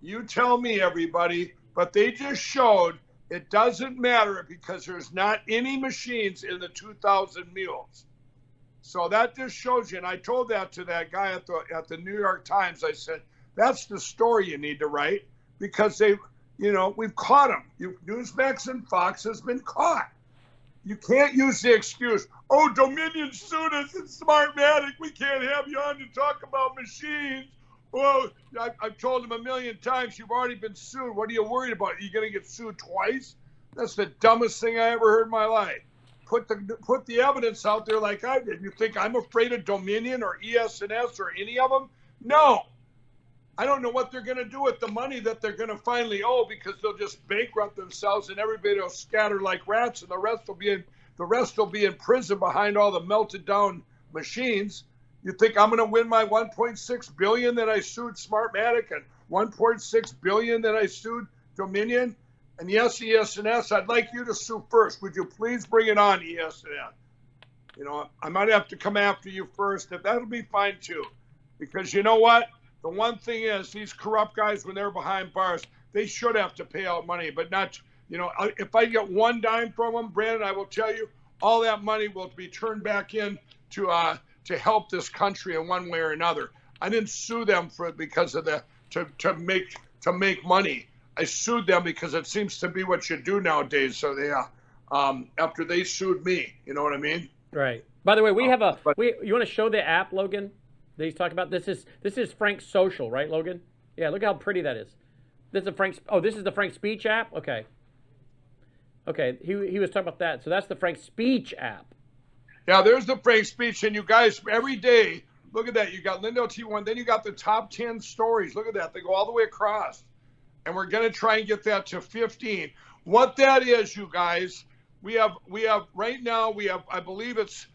You tell me, everybody. But they just showed it doesn't matter because there's not any machines in the 2,000 mules. So that just shows you. And I told that to that guy at the at the New York Times. I said that's the story you need to write because they, you know, we've caught them. You, Newsmax and Fox has been caught. You can't use the excuse, oh, Dominion sued us and Smartmatic. We can't have you on to talk about machines. Well, I, have told him a million times, you've already been sued. What are you worried about? Are you going to get sued twice? That's the dumbest thing I ever heard in my life. Put the put the evidence out there like I did. You think I'm afraid of Dominion or ES&S or any of them? No. I don't know what they're going to do with the money that they're going to finally owe because they'll just bankrupt themselves and everybody will scatter like rats and the rest will be in the rest will be in prison behind all the melted down machines. You think I'm going to win my 1.6 billion that I sued Smartmatic and 1.6 billion that I sued Dominion? And yes, ES&S, I'd like you to sue first. Would you please bring it on, ES&S? You know, I might have to come after you first, and that'll be fine too. Because you know what? The one thing is, these corrupt guys, when they're behind bars, they should have to pay out money, but not, you know, if I get one dime from them, Brandon, I will tell you, all that money will be turned back in to uh, to help this country in one way or another. I didn't sue them for it because of the to, to make to make money. I sued them because it seems to be what you do nowadays. So they uh, um, after they sued me, you know what I mean? Right. By the way, we uh, have a we. You want to show the app, Logan? That he's talking about. This is this is Frank's social, right, Logan? Yeah. Look how pretty that is. This is Frank's. Oh, this is the Frank Speech app. Okay. Okay. He he was talking about that. So that's the Frank Speech app. Yeah, there's the Frank speech, and you guys every day. Look at that. You got Lindell T1, then you got the top 10 stories. Look at that. They go all the way across. And we're to try and get that to 15. What that is, you guys, we have we have right now we have I believe it's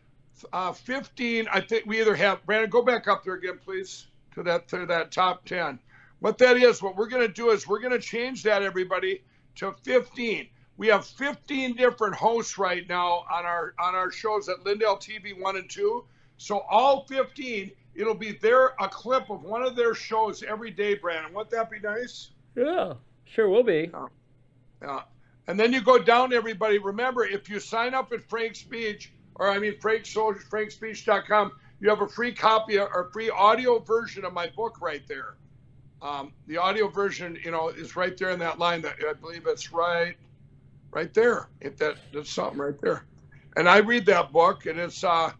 uh, 15. I think we either have Brandon. Go back up there again, please, to that to that top 10. What that is, what we're going to do is we're going to change that everybody to 15. We have 15 different hosts right now on our on our shows at Lindell TV one and two. So all 15, it'll be there a clip of one of their shows every day, Brandon. Wouldn't that be nice? Yeah, sure will be. Yeah. yeah. And then you go down, everybody. Remember, if you sign up at Frank's Speech, or I mean Frank Soldier, FrankSpeech.com, you have a free copy or free audio version of my book right there. um, the audio version, you know, is right there in that line. That I believe it's right, right there. If that that's something right there, and I read that book, and it's uh,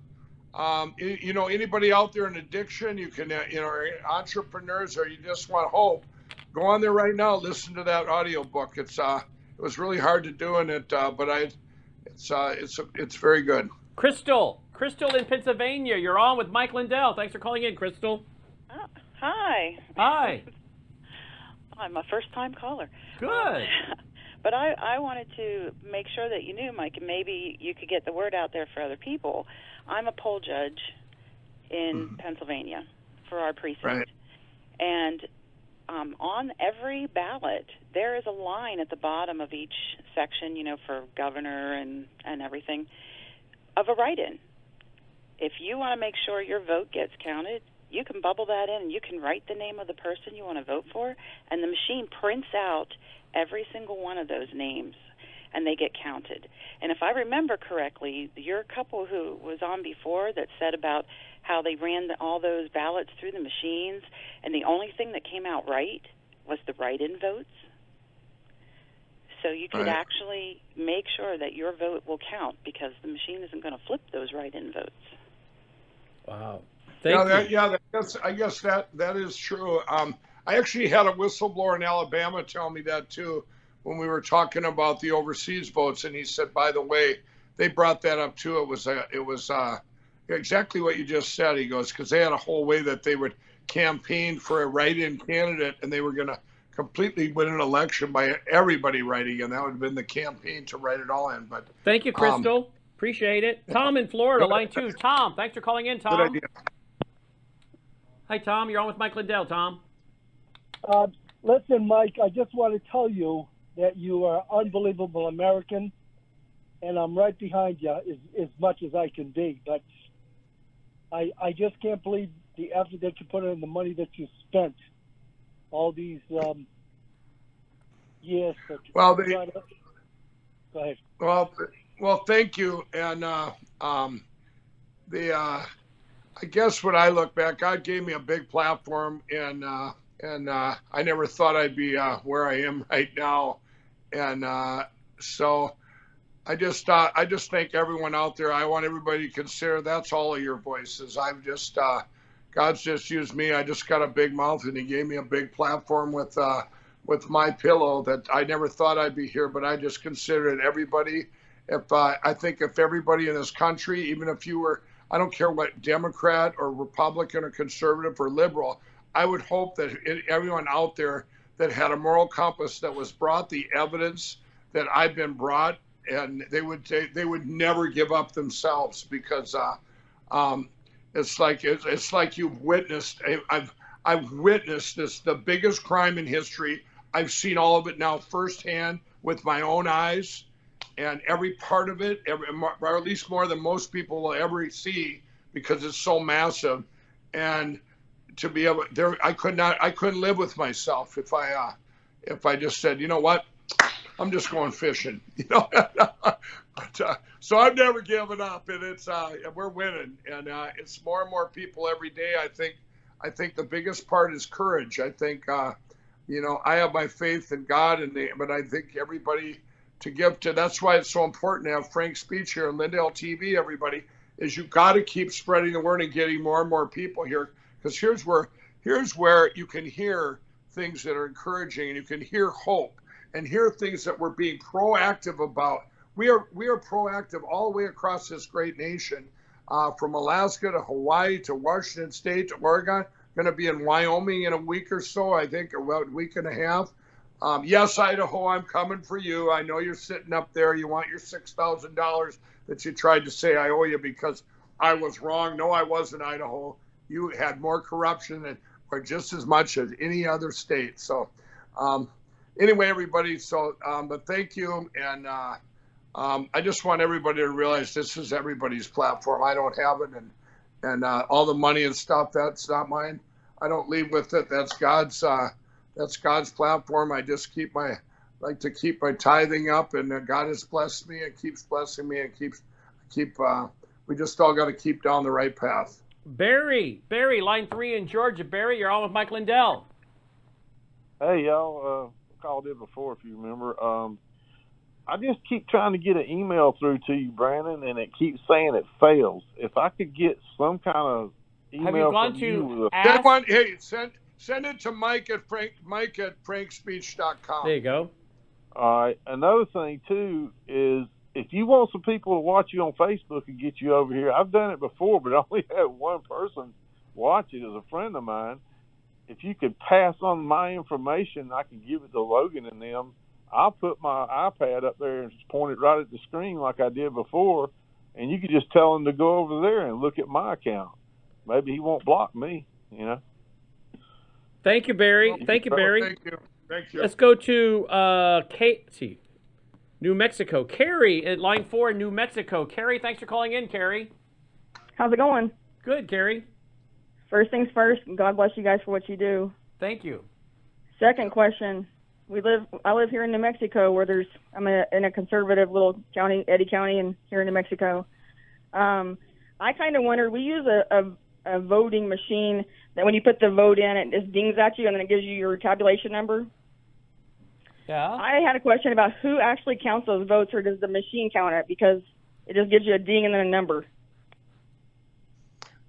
um, you, know, anybody out there in addiction, you can, uh, you know, entrepreneurs, or you just want hope, go on there right now, listen to that audio book. It's uh, it was really hard to do, and it, uh, but I, it's uh, it's it's very good. Crystal, Crystal in Pennsylvania, you're on with Mike Lindell. Thanks for calling in, Crystal. Uh, hi. Hi. [LAUGHS] I'm a first time caller. Good. [LAUGHS] but I, I wanted to make sure that you knew, Mike, and maybe you could get the word out there for other people. I'm a poll judge in mm-hmm. Pennsylvania for our precinct. Right. And um, on every ballot, there is a line at the bottom of each section, you know, for governor and, and everything, of a write in. If you want to make sure your vote gets counted, you can bubble that in and you can write the name of the person you want to vote for, and the machine prints out every single one of those names and they get counted. And if I remember correctly, your couple who was on before that said about how they ran the, all those ballots through the machines, and the only thing that came out right was the write in votes. So you could right. actually make sure that your vote will count because the machine isn't going to flip those write in votes. Wow. Thank yeah, that, yeah, that's, I guess that that is true. Um, I actually had a whistleblower in Alabama tell me that too when we were talking about the overseas votes, and he said, by the way, they brought that up too. It was uh, it was uh, exactly what you just said. He goes because they had a whole way that they would campaign for a write-in candidate, and they were going to completely win an election by everybody writing, and that would have been the campaign to write it all in. But thank you, Crystal. Um, Appreciate it. Tom in Florida, line two. Tom, thanks for calling in, Tom. Hi, Tom. You're on with Mike Lindell. Tom. Uh, listen, Mike. I just want to tell you that you are unbelievable American, and I'm right behind you as, as much as I can be. But I I just can't believe the effort that you put in, the money that you spent, all these um, years. Well, they, go ahead. Well, well, thank you. And uh, um, the uh, I guess when I look back, God gave me a big platform, and uh, and uh, I never thought I'd be uh, where I am [LAUGHS] right now. And uh, so I just uh, I just thank everyone out there. I want everybody to consider that's all of your voices. I've just uh, God's just used me. I just got a big mouth, and He gave me a big platform with uh, with my pillow that I never thought I'd be here, but I just consider it everybody if uh, I think if everybody in this country, even if you were, I don't care what Democrat or Republican or conservative or liberal, I would hope that it, everyone out there that had a moral compass that was brought the evidence that I've been brought, and they would they, they would never give up themselves because uh, um, it's like it's, it's like you've witnessed. I've I've witnessed this the biggest crime in history. I've seen all of it now firsthand with my own eyes and every part of it, every, or at least more than most people will ever see, because it's so massive. And to be able, there, I could not, I couldn't live with myself if I, uh, if I just said, you know what, I'm just going fishing, [LAUGHS] you know. but, uh, so I've never given up, and it's uh, we're winning, and uh, it's more and more people every day. I think, I think the biggest part is courage. I think, uh, you know, I have my faith in God, and the, but I think everybody to give to. That's why it's so important to have Frank's speech here on Lindell TV. Everybody is you got to keep spreading the word and getting more and more people here because here's where here's where you can hear things that are encouraging and you can hear hope and here are things that we're being proactive about. We are we are proactive all the way across this great nation, uh, from Alaska to Hawaii to Washington State to Oregon. Going to be in Wyoming in a week or so, I think, about a week and a half. Um, yes, Idaho, I'm coming for you. I know you're sitting up there. You want your $6,000 that you tried to say I owe you because I was wrong. No, I wasn't, Idaho. You had more corruption and, or just as much as any other state. So, um, anyway, everybody, so, um, but thank you. And uh, um, I just want everybody to realize this is everybody's platform. I don't have it. And, and uh, all the money and stuff, that's not mine. I don't leave with it. That's God's. Uh, that's God's platform. I just keep my like to keep my tithing up, and uh, God has blessed me and keeps blessing me and keeps keep. Uh, we just all got to keep down the right path. Barry, Barry, line three in Georgia. Barry, you're on with Mike Lindell. Hey, y'all. Called in before, if you remember. Um, I just keep trying to get an email through to you, Brandon, and it keeps saying it fails. If I could get some kind of email Have you gone from to you with Send ask? one, hey, send send it to Mike at Frank Mike at frankspeech.com. There you go. All right. Another thing too is if you want some people to watch you on Facebook and get you over here, I've done it before, but I only [LAUGHS] had one person watch it as a friend of mine. If you could pass on my information, I can give it to Logan and them. I'll put my iPad up there and point it right at the screen like I did before, and you could just tell him to go over there and look at my account. Maybe he won't block me, you know. Thank you, Barry. Thank you, Barry. Thank you. Thank you. Let's go to uh, Kate. New Mexico. Carrie at line four in New Mexico. Carrie, thanks for calling in, Carrie. How's it going? Good, Carrie. First things first, God bless you guys for what you do. Thank you. Second question, we live I live here in New Mexico where there's I'm a, in a conservative little county, Eddy County, and here in New Mexico. Um, I kind of wonder. We use a, a a voting machine that when you put the vote in, it just dings at you and then it gives you your tabulation number. Yeah. I had a question about who actually counts those votes, or does the machine count it? Because it just gives you a ding and then a number.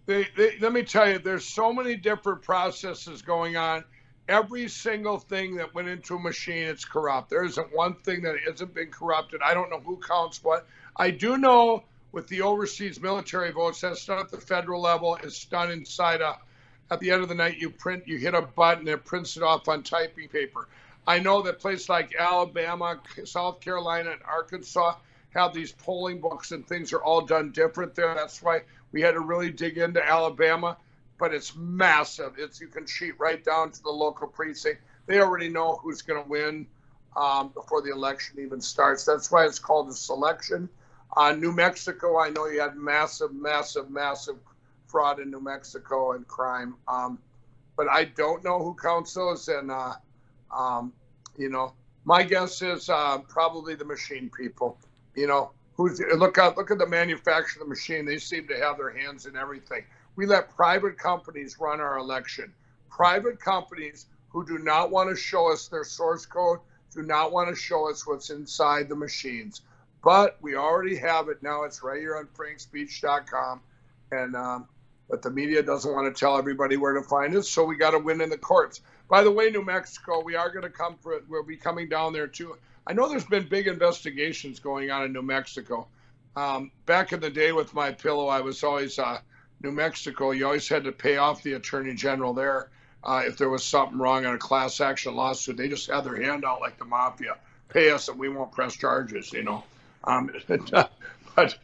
They, they, let me tell you, there's so many different processes going on. Every single thing that went into a machine, it's corrupt. There isn't one thing that hasn't been corrupted. I don't know who counts what. I do know with the overseas military votes, that's done at the federal level. It's done inside a. At the end of the night, you print, you hit a button, it prints it off on typing paper. I know that places like Alabama, South Carolina, and Arkansas have these polling books and things are all done different there. That's why we had to really dig into Alabama, but it's massive. It's you can cheat right down to the local precinct. They already know who's going to win um, before the election even starts. That's why it's called a selection. Uh, New Mexico, I know you had massive, massive, massive fraud in New Mexico and crime, um, but I don't know who counts those. And uh, um, you know, my guess is uh, probably the machine people. You know, who's look at look at the manufacturer of the machine. They seem to have their hands in everything. We let private companies run our election. Private companies who do not want to show us their source code, do not want to show us what's inside the machines. But we already have it now. It's right here on frankspeech.com. And um, but the media doesn't want to tell everybody where to find it, so we got to win in the courts. By the way, New Mexico, we are going to come for it. We'll be coming down there too. I know there's been big investigations going on in New Mexico. Um, back in the day with my pillow, I was always uh, New Mexico. You always had to pay off the attorney general there uh, if there was something wrong on a class action lawsuit. They just had their hand out like the mafia. Pay us and we won't press charges. You know, um, [LAUGHS] but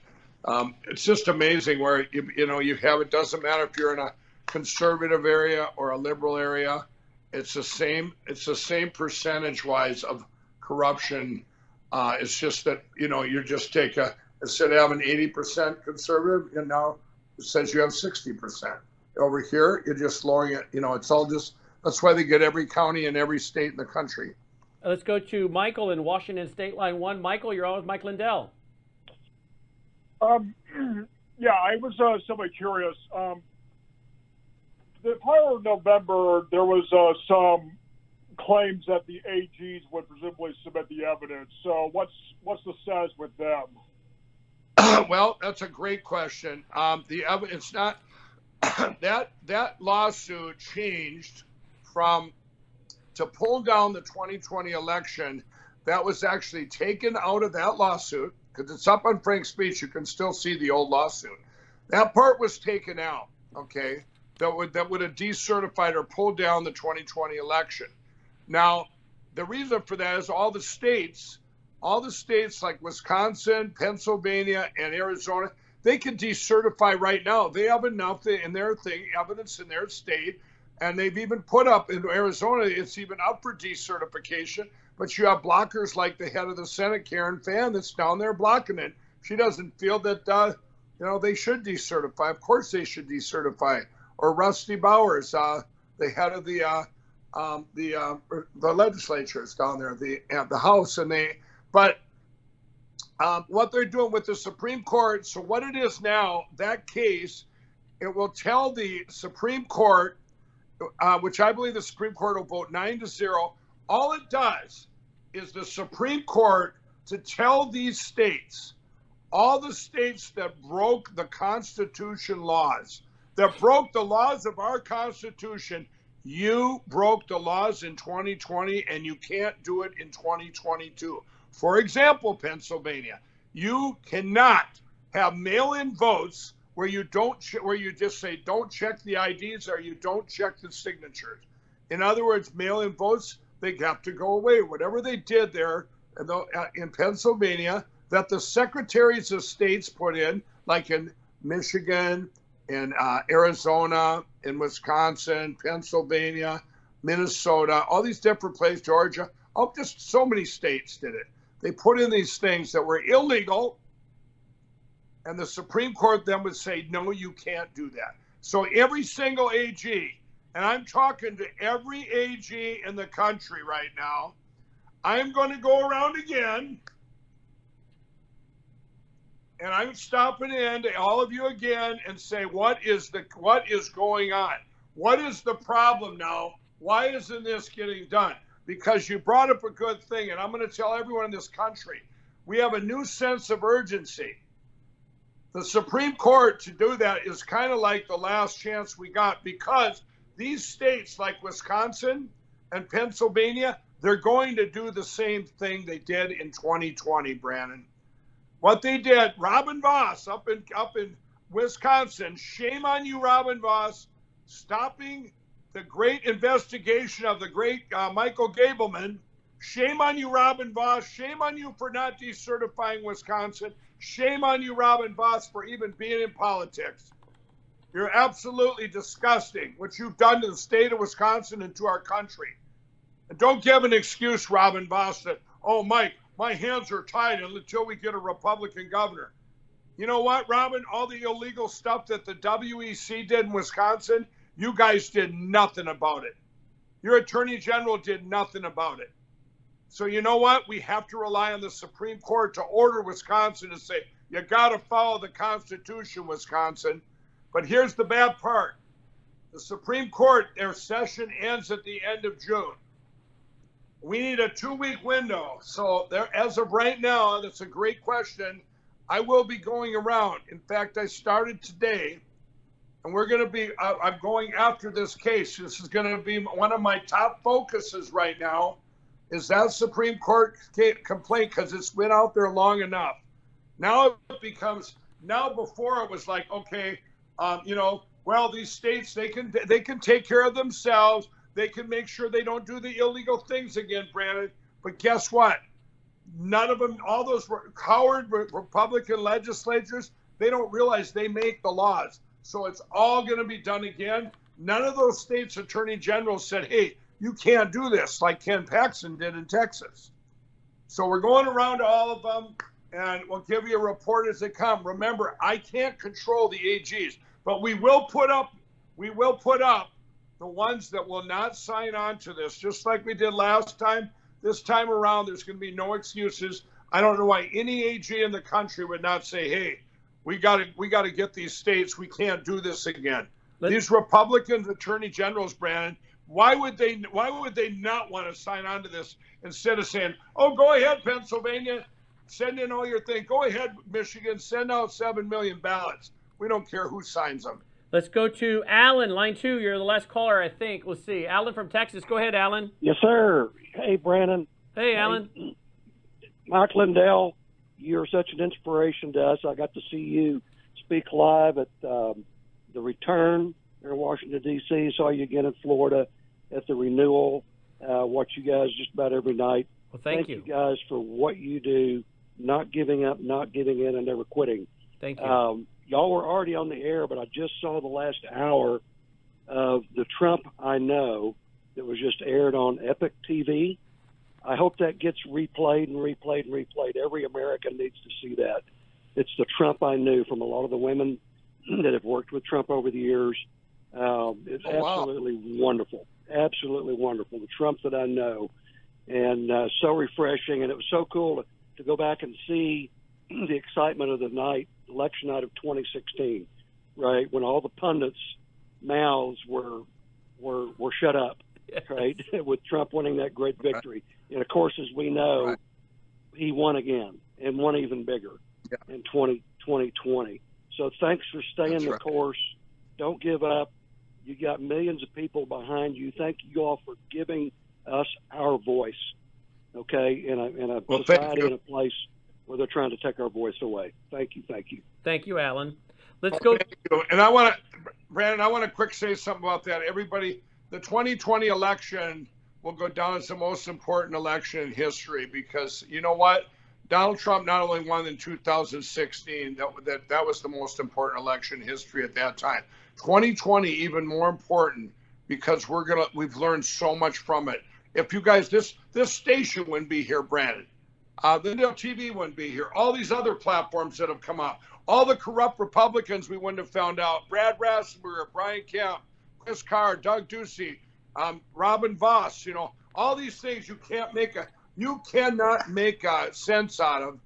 um, it's just amazing where you, you know you have it doesn't matter if you're in a conservative area or a liberal area it's the same it's the same percentage wise of corruption uh, it's just that you know you just take a instead of having 80% conservative you know it says you have 60% over here you're just lowering it you know it's all just that's why they get every county and every state in the country Uh, Let's go to Michael in Washington State, line one. Michael, you're on with Mike Lindell. Um, [CLEARS THROAT] yeah, I was uh, somewhat curious. Um, the prior November, there was uh, some claims that the AGs would presumably submit the evidence. So, what's what's the status with them? [CLEARS THROAT] well, that's a great question. Um, the ev- it's not [CLEARS THROAT] that that lawsuit changed from to pull down the 2020 election. That was actually taken out of that lawsuit because it's up on Frank's speech. You can still see the old lawsuit. That part was taken out. Okay, that would that would have decertified or pulled down the 2020 election. Now, the reason for that is all the states, all the states like Wisconsin, Pennsylvania, and Arizona, they can decertify right now. They have enough in their thing, evidence in their state, and they've even put up in Arizona, it's even up for decertification. But you have blockers like the head of the Senate, Karen Fann, that's down there blocking it. She doesn't feel that, uh, you know, they should decertify. Of course, they should decertify. Or Rusty Bowers, uh, the head of the uh, um, the uh, the legislature is down there, the uh, the House, and they. But um, what they're doing with the Supreme Court, so what it is now, that case, it will tell the Supreme Court uh, which I believe the Supreme Court will vote nine to zero. All it does is the Supreme Court to tell these states, all the states that broke the Constitution laws, that broke the laws of our Constitution, you broke the laws in 2020 and you can't do it in 2022. For example, Pennsylvania, you cannot have mail-in votes where you don't where you just say don't check the IDs or you don't check the signatures. In other words, mail-in votes they have to go away. Whatever they did there in, uh, Pennsylvania that the secretaries of states put in, like in Michigan, in uh, Arizona, in Wisconsin, Pennsylvania, Minnesota, all these different places, Georgia, oh, just so many states did it. They put in these things that were illegal, and the Supreme Court then would say, no, you can't do that. So every single AG, and I'm talking to every AG in the country right now, I'm going to go around again and I'm stopping in to all of you again and say what is the what is going on? What is the problem now? Why isn't this getting done? Because you brought up a good thing, and I'm going to tell everyone in this country we have a new sense of urgency. The Supreme Court to do that is kind of like the last chance we got because these states like Wisconsin and Pennsylvania, they're going to do the same thing they did in 2020, Brandon what they did, Robin Vos up in up in Wisconsin. Shame on you, Robin Vos, stopping the great investigation of the great uh, Michael Gableman. Shame on you, Robin Vos. Shame on you for not decertifying Wisconsin. Shame on you, Robin Vos, for even being in politics. You're absolutely disgusting what you've done to the state of Wisconsin and to our country. And don't give an excuse, Robin Vos, that, oh, Mike, my hands are tied until we get a Republican governor. You know what, Robin? All the illegal stuff that the WEC did in Wisconsin, you guys did nothing about it. Your attorney general did nothing about it. So, you know what? We have to rely on the Supreme Court to order Wisconsin to say, you got to follow the Constitution, Wisconsin. But here's the bad part the Supreme Court, their session ends at the end of June we need a two week window. So there, as of right now, that's a great question. I will be going around. In fact, I started today, and we're going to be. Uh, I'm going after this case. This is going to be one of my top focuses right now. Is that Supreme Court complaint because it's been out there long enough. Now it becomes. Now before it was like, okay, um, you know, well these states they can they can take care of themselves they can make sure they don't do the illegal things again, Brandon. But guess what? None of them, all those coward Republican legislatures, they don't realize they make the laws. So it's all going to be done again. None of those states' attorney generals said, hey, you can't do this like Ken Paxton did in Texas. So we're going around to all of them and we'll give you a report as they come. Remember, I can't control the AGs, but we will put up we will put up the ones that will not sign on to this, just like we did last time. This time around, there's going to be no excuses. I don't know why any AG in the country would not say, "Hey, we got to we got to get these states. We can't do this again." Let's, these Republicans, attorney generals, Brandon, why would they why would they not want to sign on to this instead of saying, "Oh, go ahead, Pennsylvania, send in all your thing. Go ahead, Michigan, send out seven million ballots. We don't care who signs them." Let's go to Alan, line two. You're the last caller, I think. Let's see. Alan from Texas. Go ahead, Alan. Yes, sir. Hey, Brandon. Hey, Alan. Hey, Mike Lindell, you're such an inspiration to us. I got to see you speak live at um, the return here in Washington, D.C. Saw you again in Florida at the renewal. Uh, watch you guys just about every night. Well, thank, thank you. you. guys for what you do, not giving up, not giving in, and never quitting. Thank you. Um, y'all were already on the air, but I just saw the last hour of the Trump I Know that was just aired on Epic TV. I hope that gets replayed and replayed and replayed. Every American needs to see that. It's the Trump I knew from a lot of the women [CLEARS THROAT] that have worked with Trump over the years. Um, it's oh, absolutely wonderful, absolutely wonderful. The Trump that I know, and uh, so refreshing. And it was so cool to, to go back and see [CLEARS THROAT] the excitement of the night election night of 2016, right when all the pundits' mouths were were were shut up, right? [LAUGHS] With Trump winning that great victory, and of course, as we know, Right. he won again and won even bigger Yeah. in 20, 2020. So thanks for staying That's the right. course. Don't give up. You got millions of people behind you. Thank you all for giving us our voice. Okay, in a in a Well, society in a place where they're trying to take our voice away. Thank you, thank you. Thank you, Alan. Let's go. Thank you. And I want to, Brandon, I want to quick say something about that. Everybody, the 2020 election will go down as the most important election in history because you know what? Donald Trump not only won in 2016, that, that, that was the most important election in history at that time. 2020, even more important because we're gonna we've learned so much from it. If you guys this this station wouldn't be here, Brandon. Uh, Lindell TV wouldn't be here. All these other platforms that have come up, all the corrupt Republicans we wouldn't have found out. Brad Raffensperger, Brian Kemp, Chris Carr, Doug Ducey, um, Robin Vos. You know, all these things you can't make a you cannot make sense out of,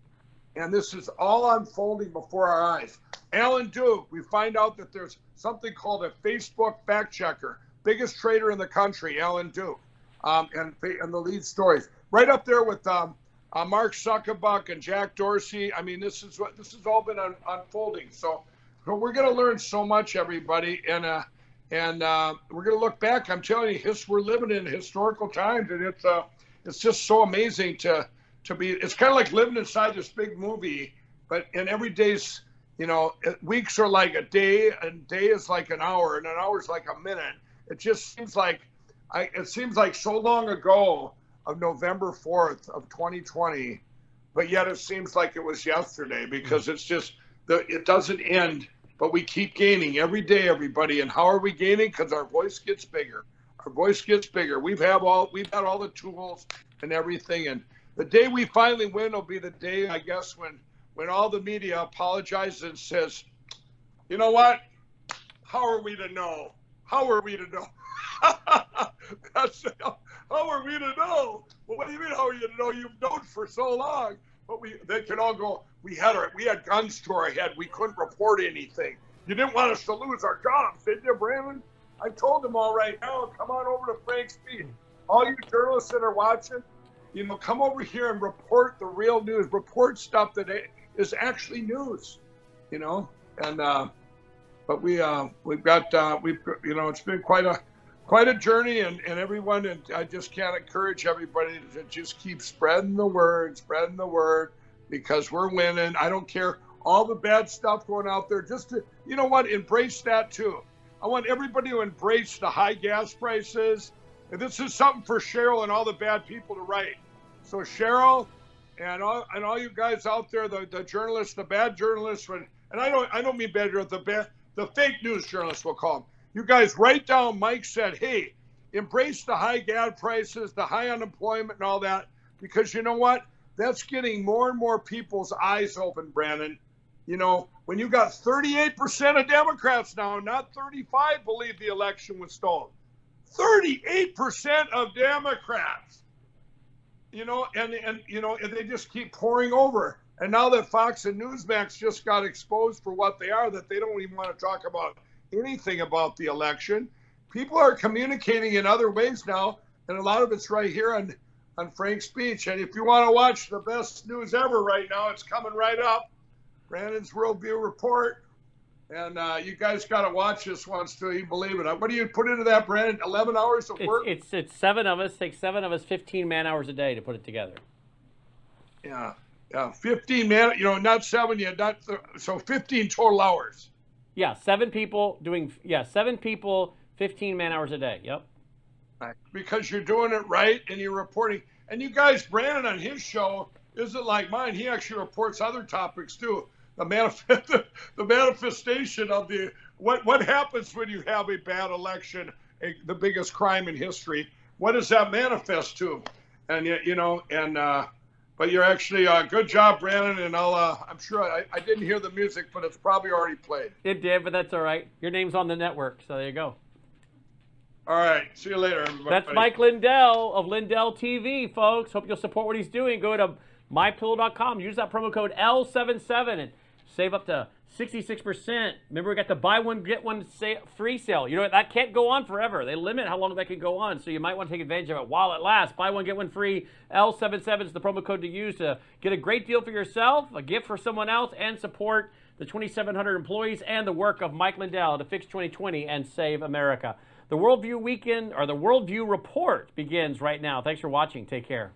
and this is all unfolding before our eyes. Alan Duke, we find out that there's something called a Facebook fact checker, biggest traitor in the country, Alan Duke, um, and and the lead stories right up there with um, uh, Mark Zuckerberg and Jack Dorsey. I mean, this is what this has all been un- unfolding. So, so we're going to learn so much, everybody, and uh, and uh, we're going to look back. I'm telling you, his, we're living in historical times, and it's uh, it's just so amazing to to be. It's kind of like living inside this big movie, but in every day's, you know, weeks are like a day, and day is like an hour, and an hour is like a minute. It just seems like, I, it seems like so long ago of November 4th of 2020, but yet it seems like it was yesterday because it's just the it doesn't end, but we keep gaining every day, everybody. And how are we gaining? Because our voice gets bigger. Our voice gets bigger. We've have all we've got all the tools and everything. And the day we finally win will be the day, I guess, when when all the media apologizes and says, you know what? How are we to know? How are we to know? [LAUGHS] That's how are we to know? Well, what do you mean? How are you to know? You've known for so long, but we they can all go. We had our we had guns to our head. We couldn't report anything. You didn't want us to lose our jobs, did you, Brandon? I told them all right now. Come on over to Frank Speech. All you journalists that are watching, you know, come over here and report the real news. Report stuff that is actually news. You know, and uh, but we uh, we've got uh, we've you know it's been quite a quite a journey and, and everyone and I just can't encourage everybody to just keep spreading the word, spreading the word because we're winning. I don't care all the bad stuff going out there. Just to you know what, embrace that too. I want everybody to embrace the high gas prices. And this is something for Cheryl and all the bad people to write. So Cheryl and all and all you guys out there, the, the journalists, the bad journalists, and I don't I don't mean bad the bad the fake news journalists will call them. You guys write down Mike said, hey, embrace the high gas prices, the high unemployment and all that, because you know what? That's getting more and more people's eyes open, Brandon. You know, when you got 38% of Democrats now, not 35 believe the election was stolen. 38% of Democrats. You know, and and you know, and they just keep pouring over. And now that Fox and Newsmax just got exposed for what they are, that they don't even want to talk about anything about the election. People are communicating in other ways now, and a lot of it's right here on on Frank's speech. And if you want to watch the best news ever right now, it's coming right up. Brandon's Worldview Report. And uh, you guys got to watch this once till you believe it. What do you put into that, Brandon? 11 hours of It's, work? it's it's seven of us. Takes seven of us 15 man hours a day to put it together. yeah. Yeah. 15 man, you know, not seven yet. Not th- so 15 total hours. Yeah, seven people doing. Yeah, seven people, 15 man hours a day. Yep. because you're doing it right and you're reporting. And you guys, Brandon on his show isn't like mine. He actually reports other topics too. The manifest, [LAUGHS] the manifestation of the what what happens when you have a bad election, a, the biggest crime in history. What does that manifest to? And you, you know, and uh, but you're actually uh, good job, Brandon. And I'll uh, I'm sure I, I didn't hear the music, but it's probably already played. It did, but that's all right. Your name's on the network, so there you go. All right, see you later, everybody. That's Mike Lindell of Lindell TV, folks. Hope you'll support what he's doing. Go to mypillow.com. Use that promo code L77 and Save up to 66%. Remember, we got the buy one, get one free sale. You know, that can't go on forever. They limit how long that can go on, so you might want to take advantage of it while it lasts. Buy one, get one free. L77 is the promo code to use to get a great deal for yourself, a gift for someone else, and support the 2,700 employees and the work of Mike Lindell to fix 2020 and save America. The Worldview Weekend, or the Worldview Report, begins right now. Thanks for watching. Take care.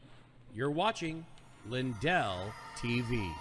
You're watching Lindell TV.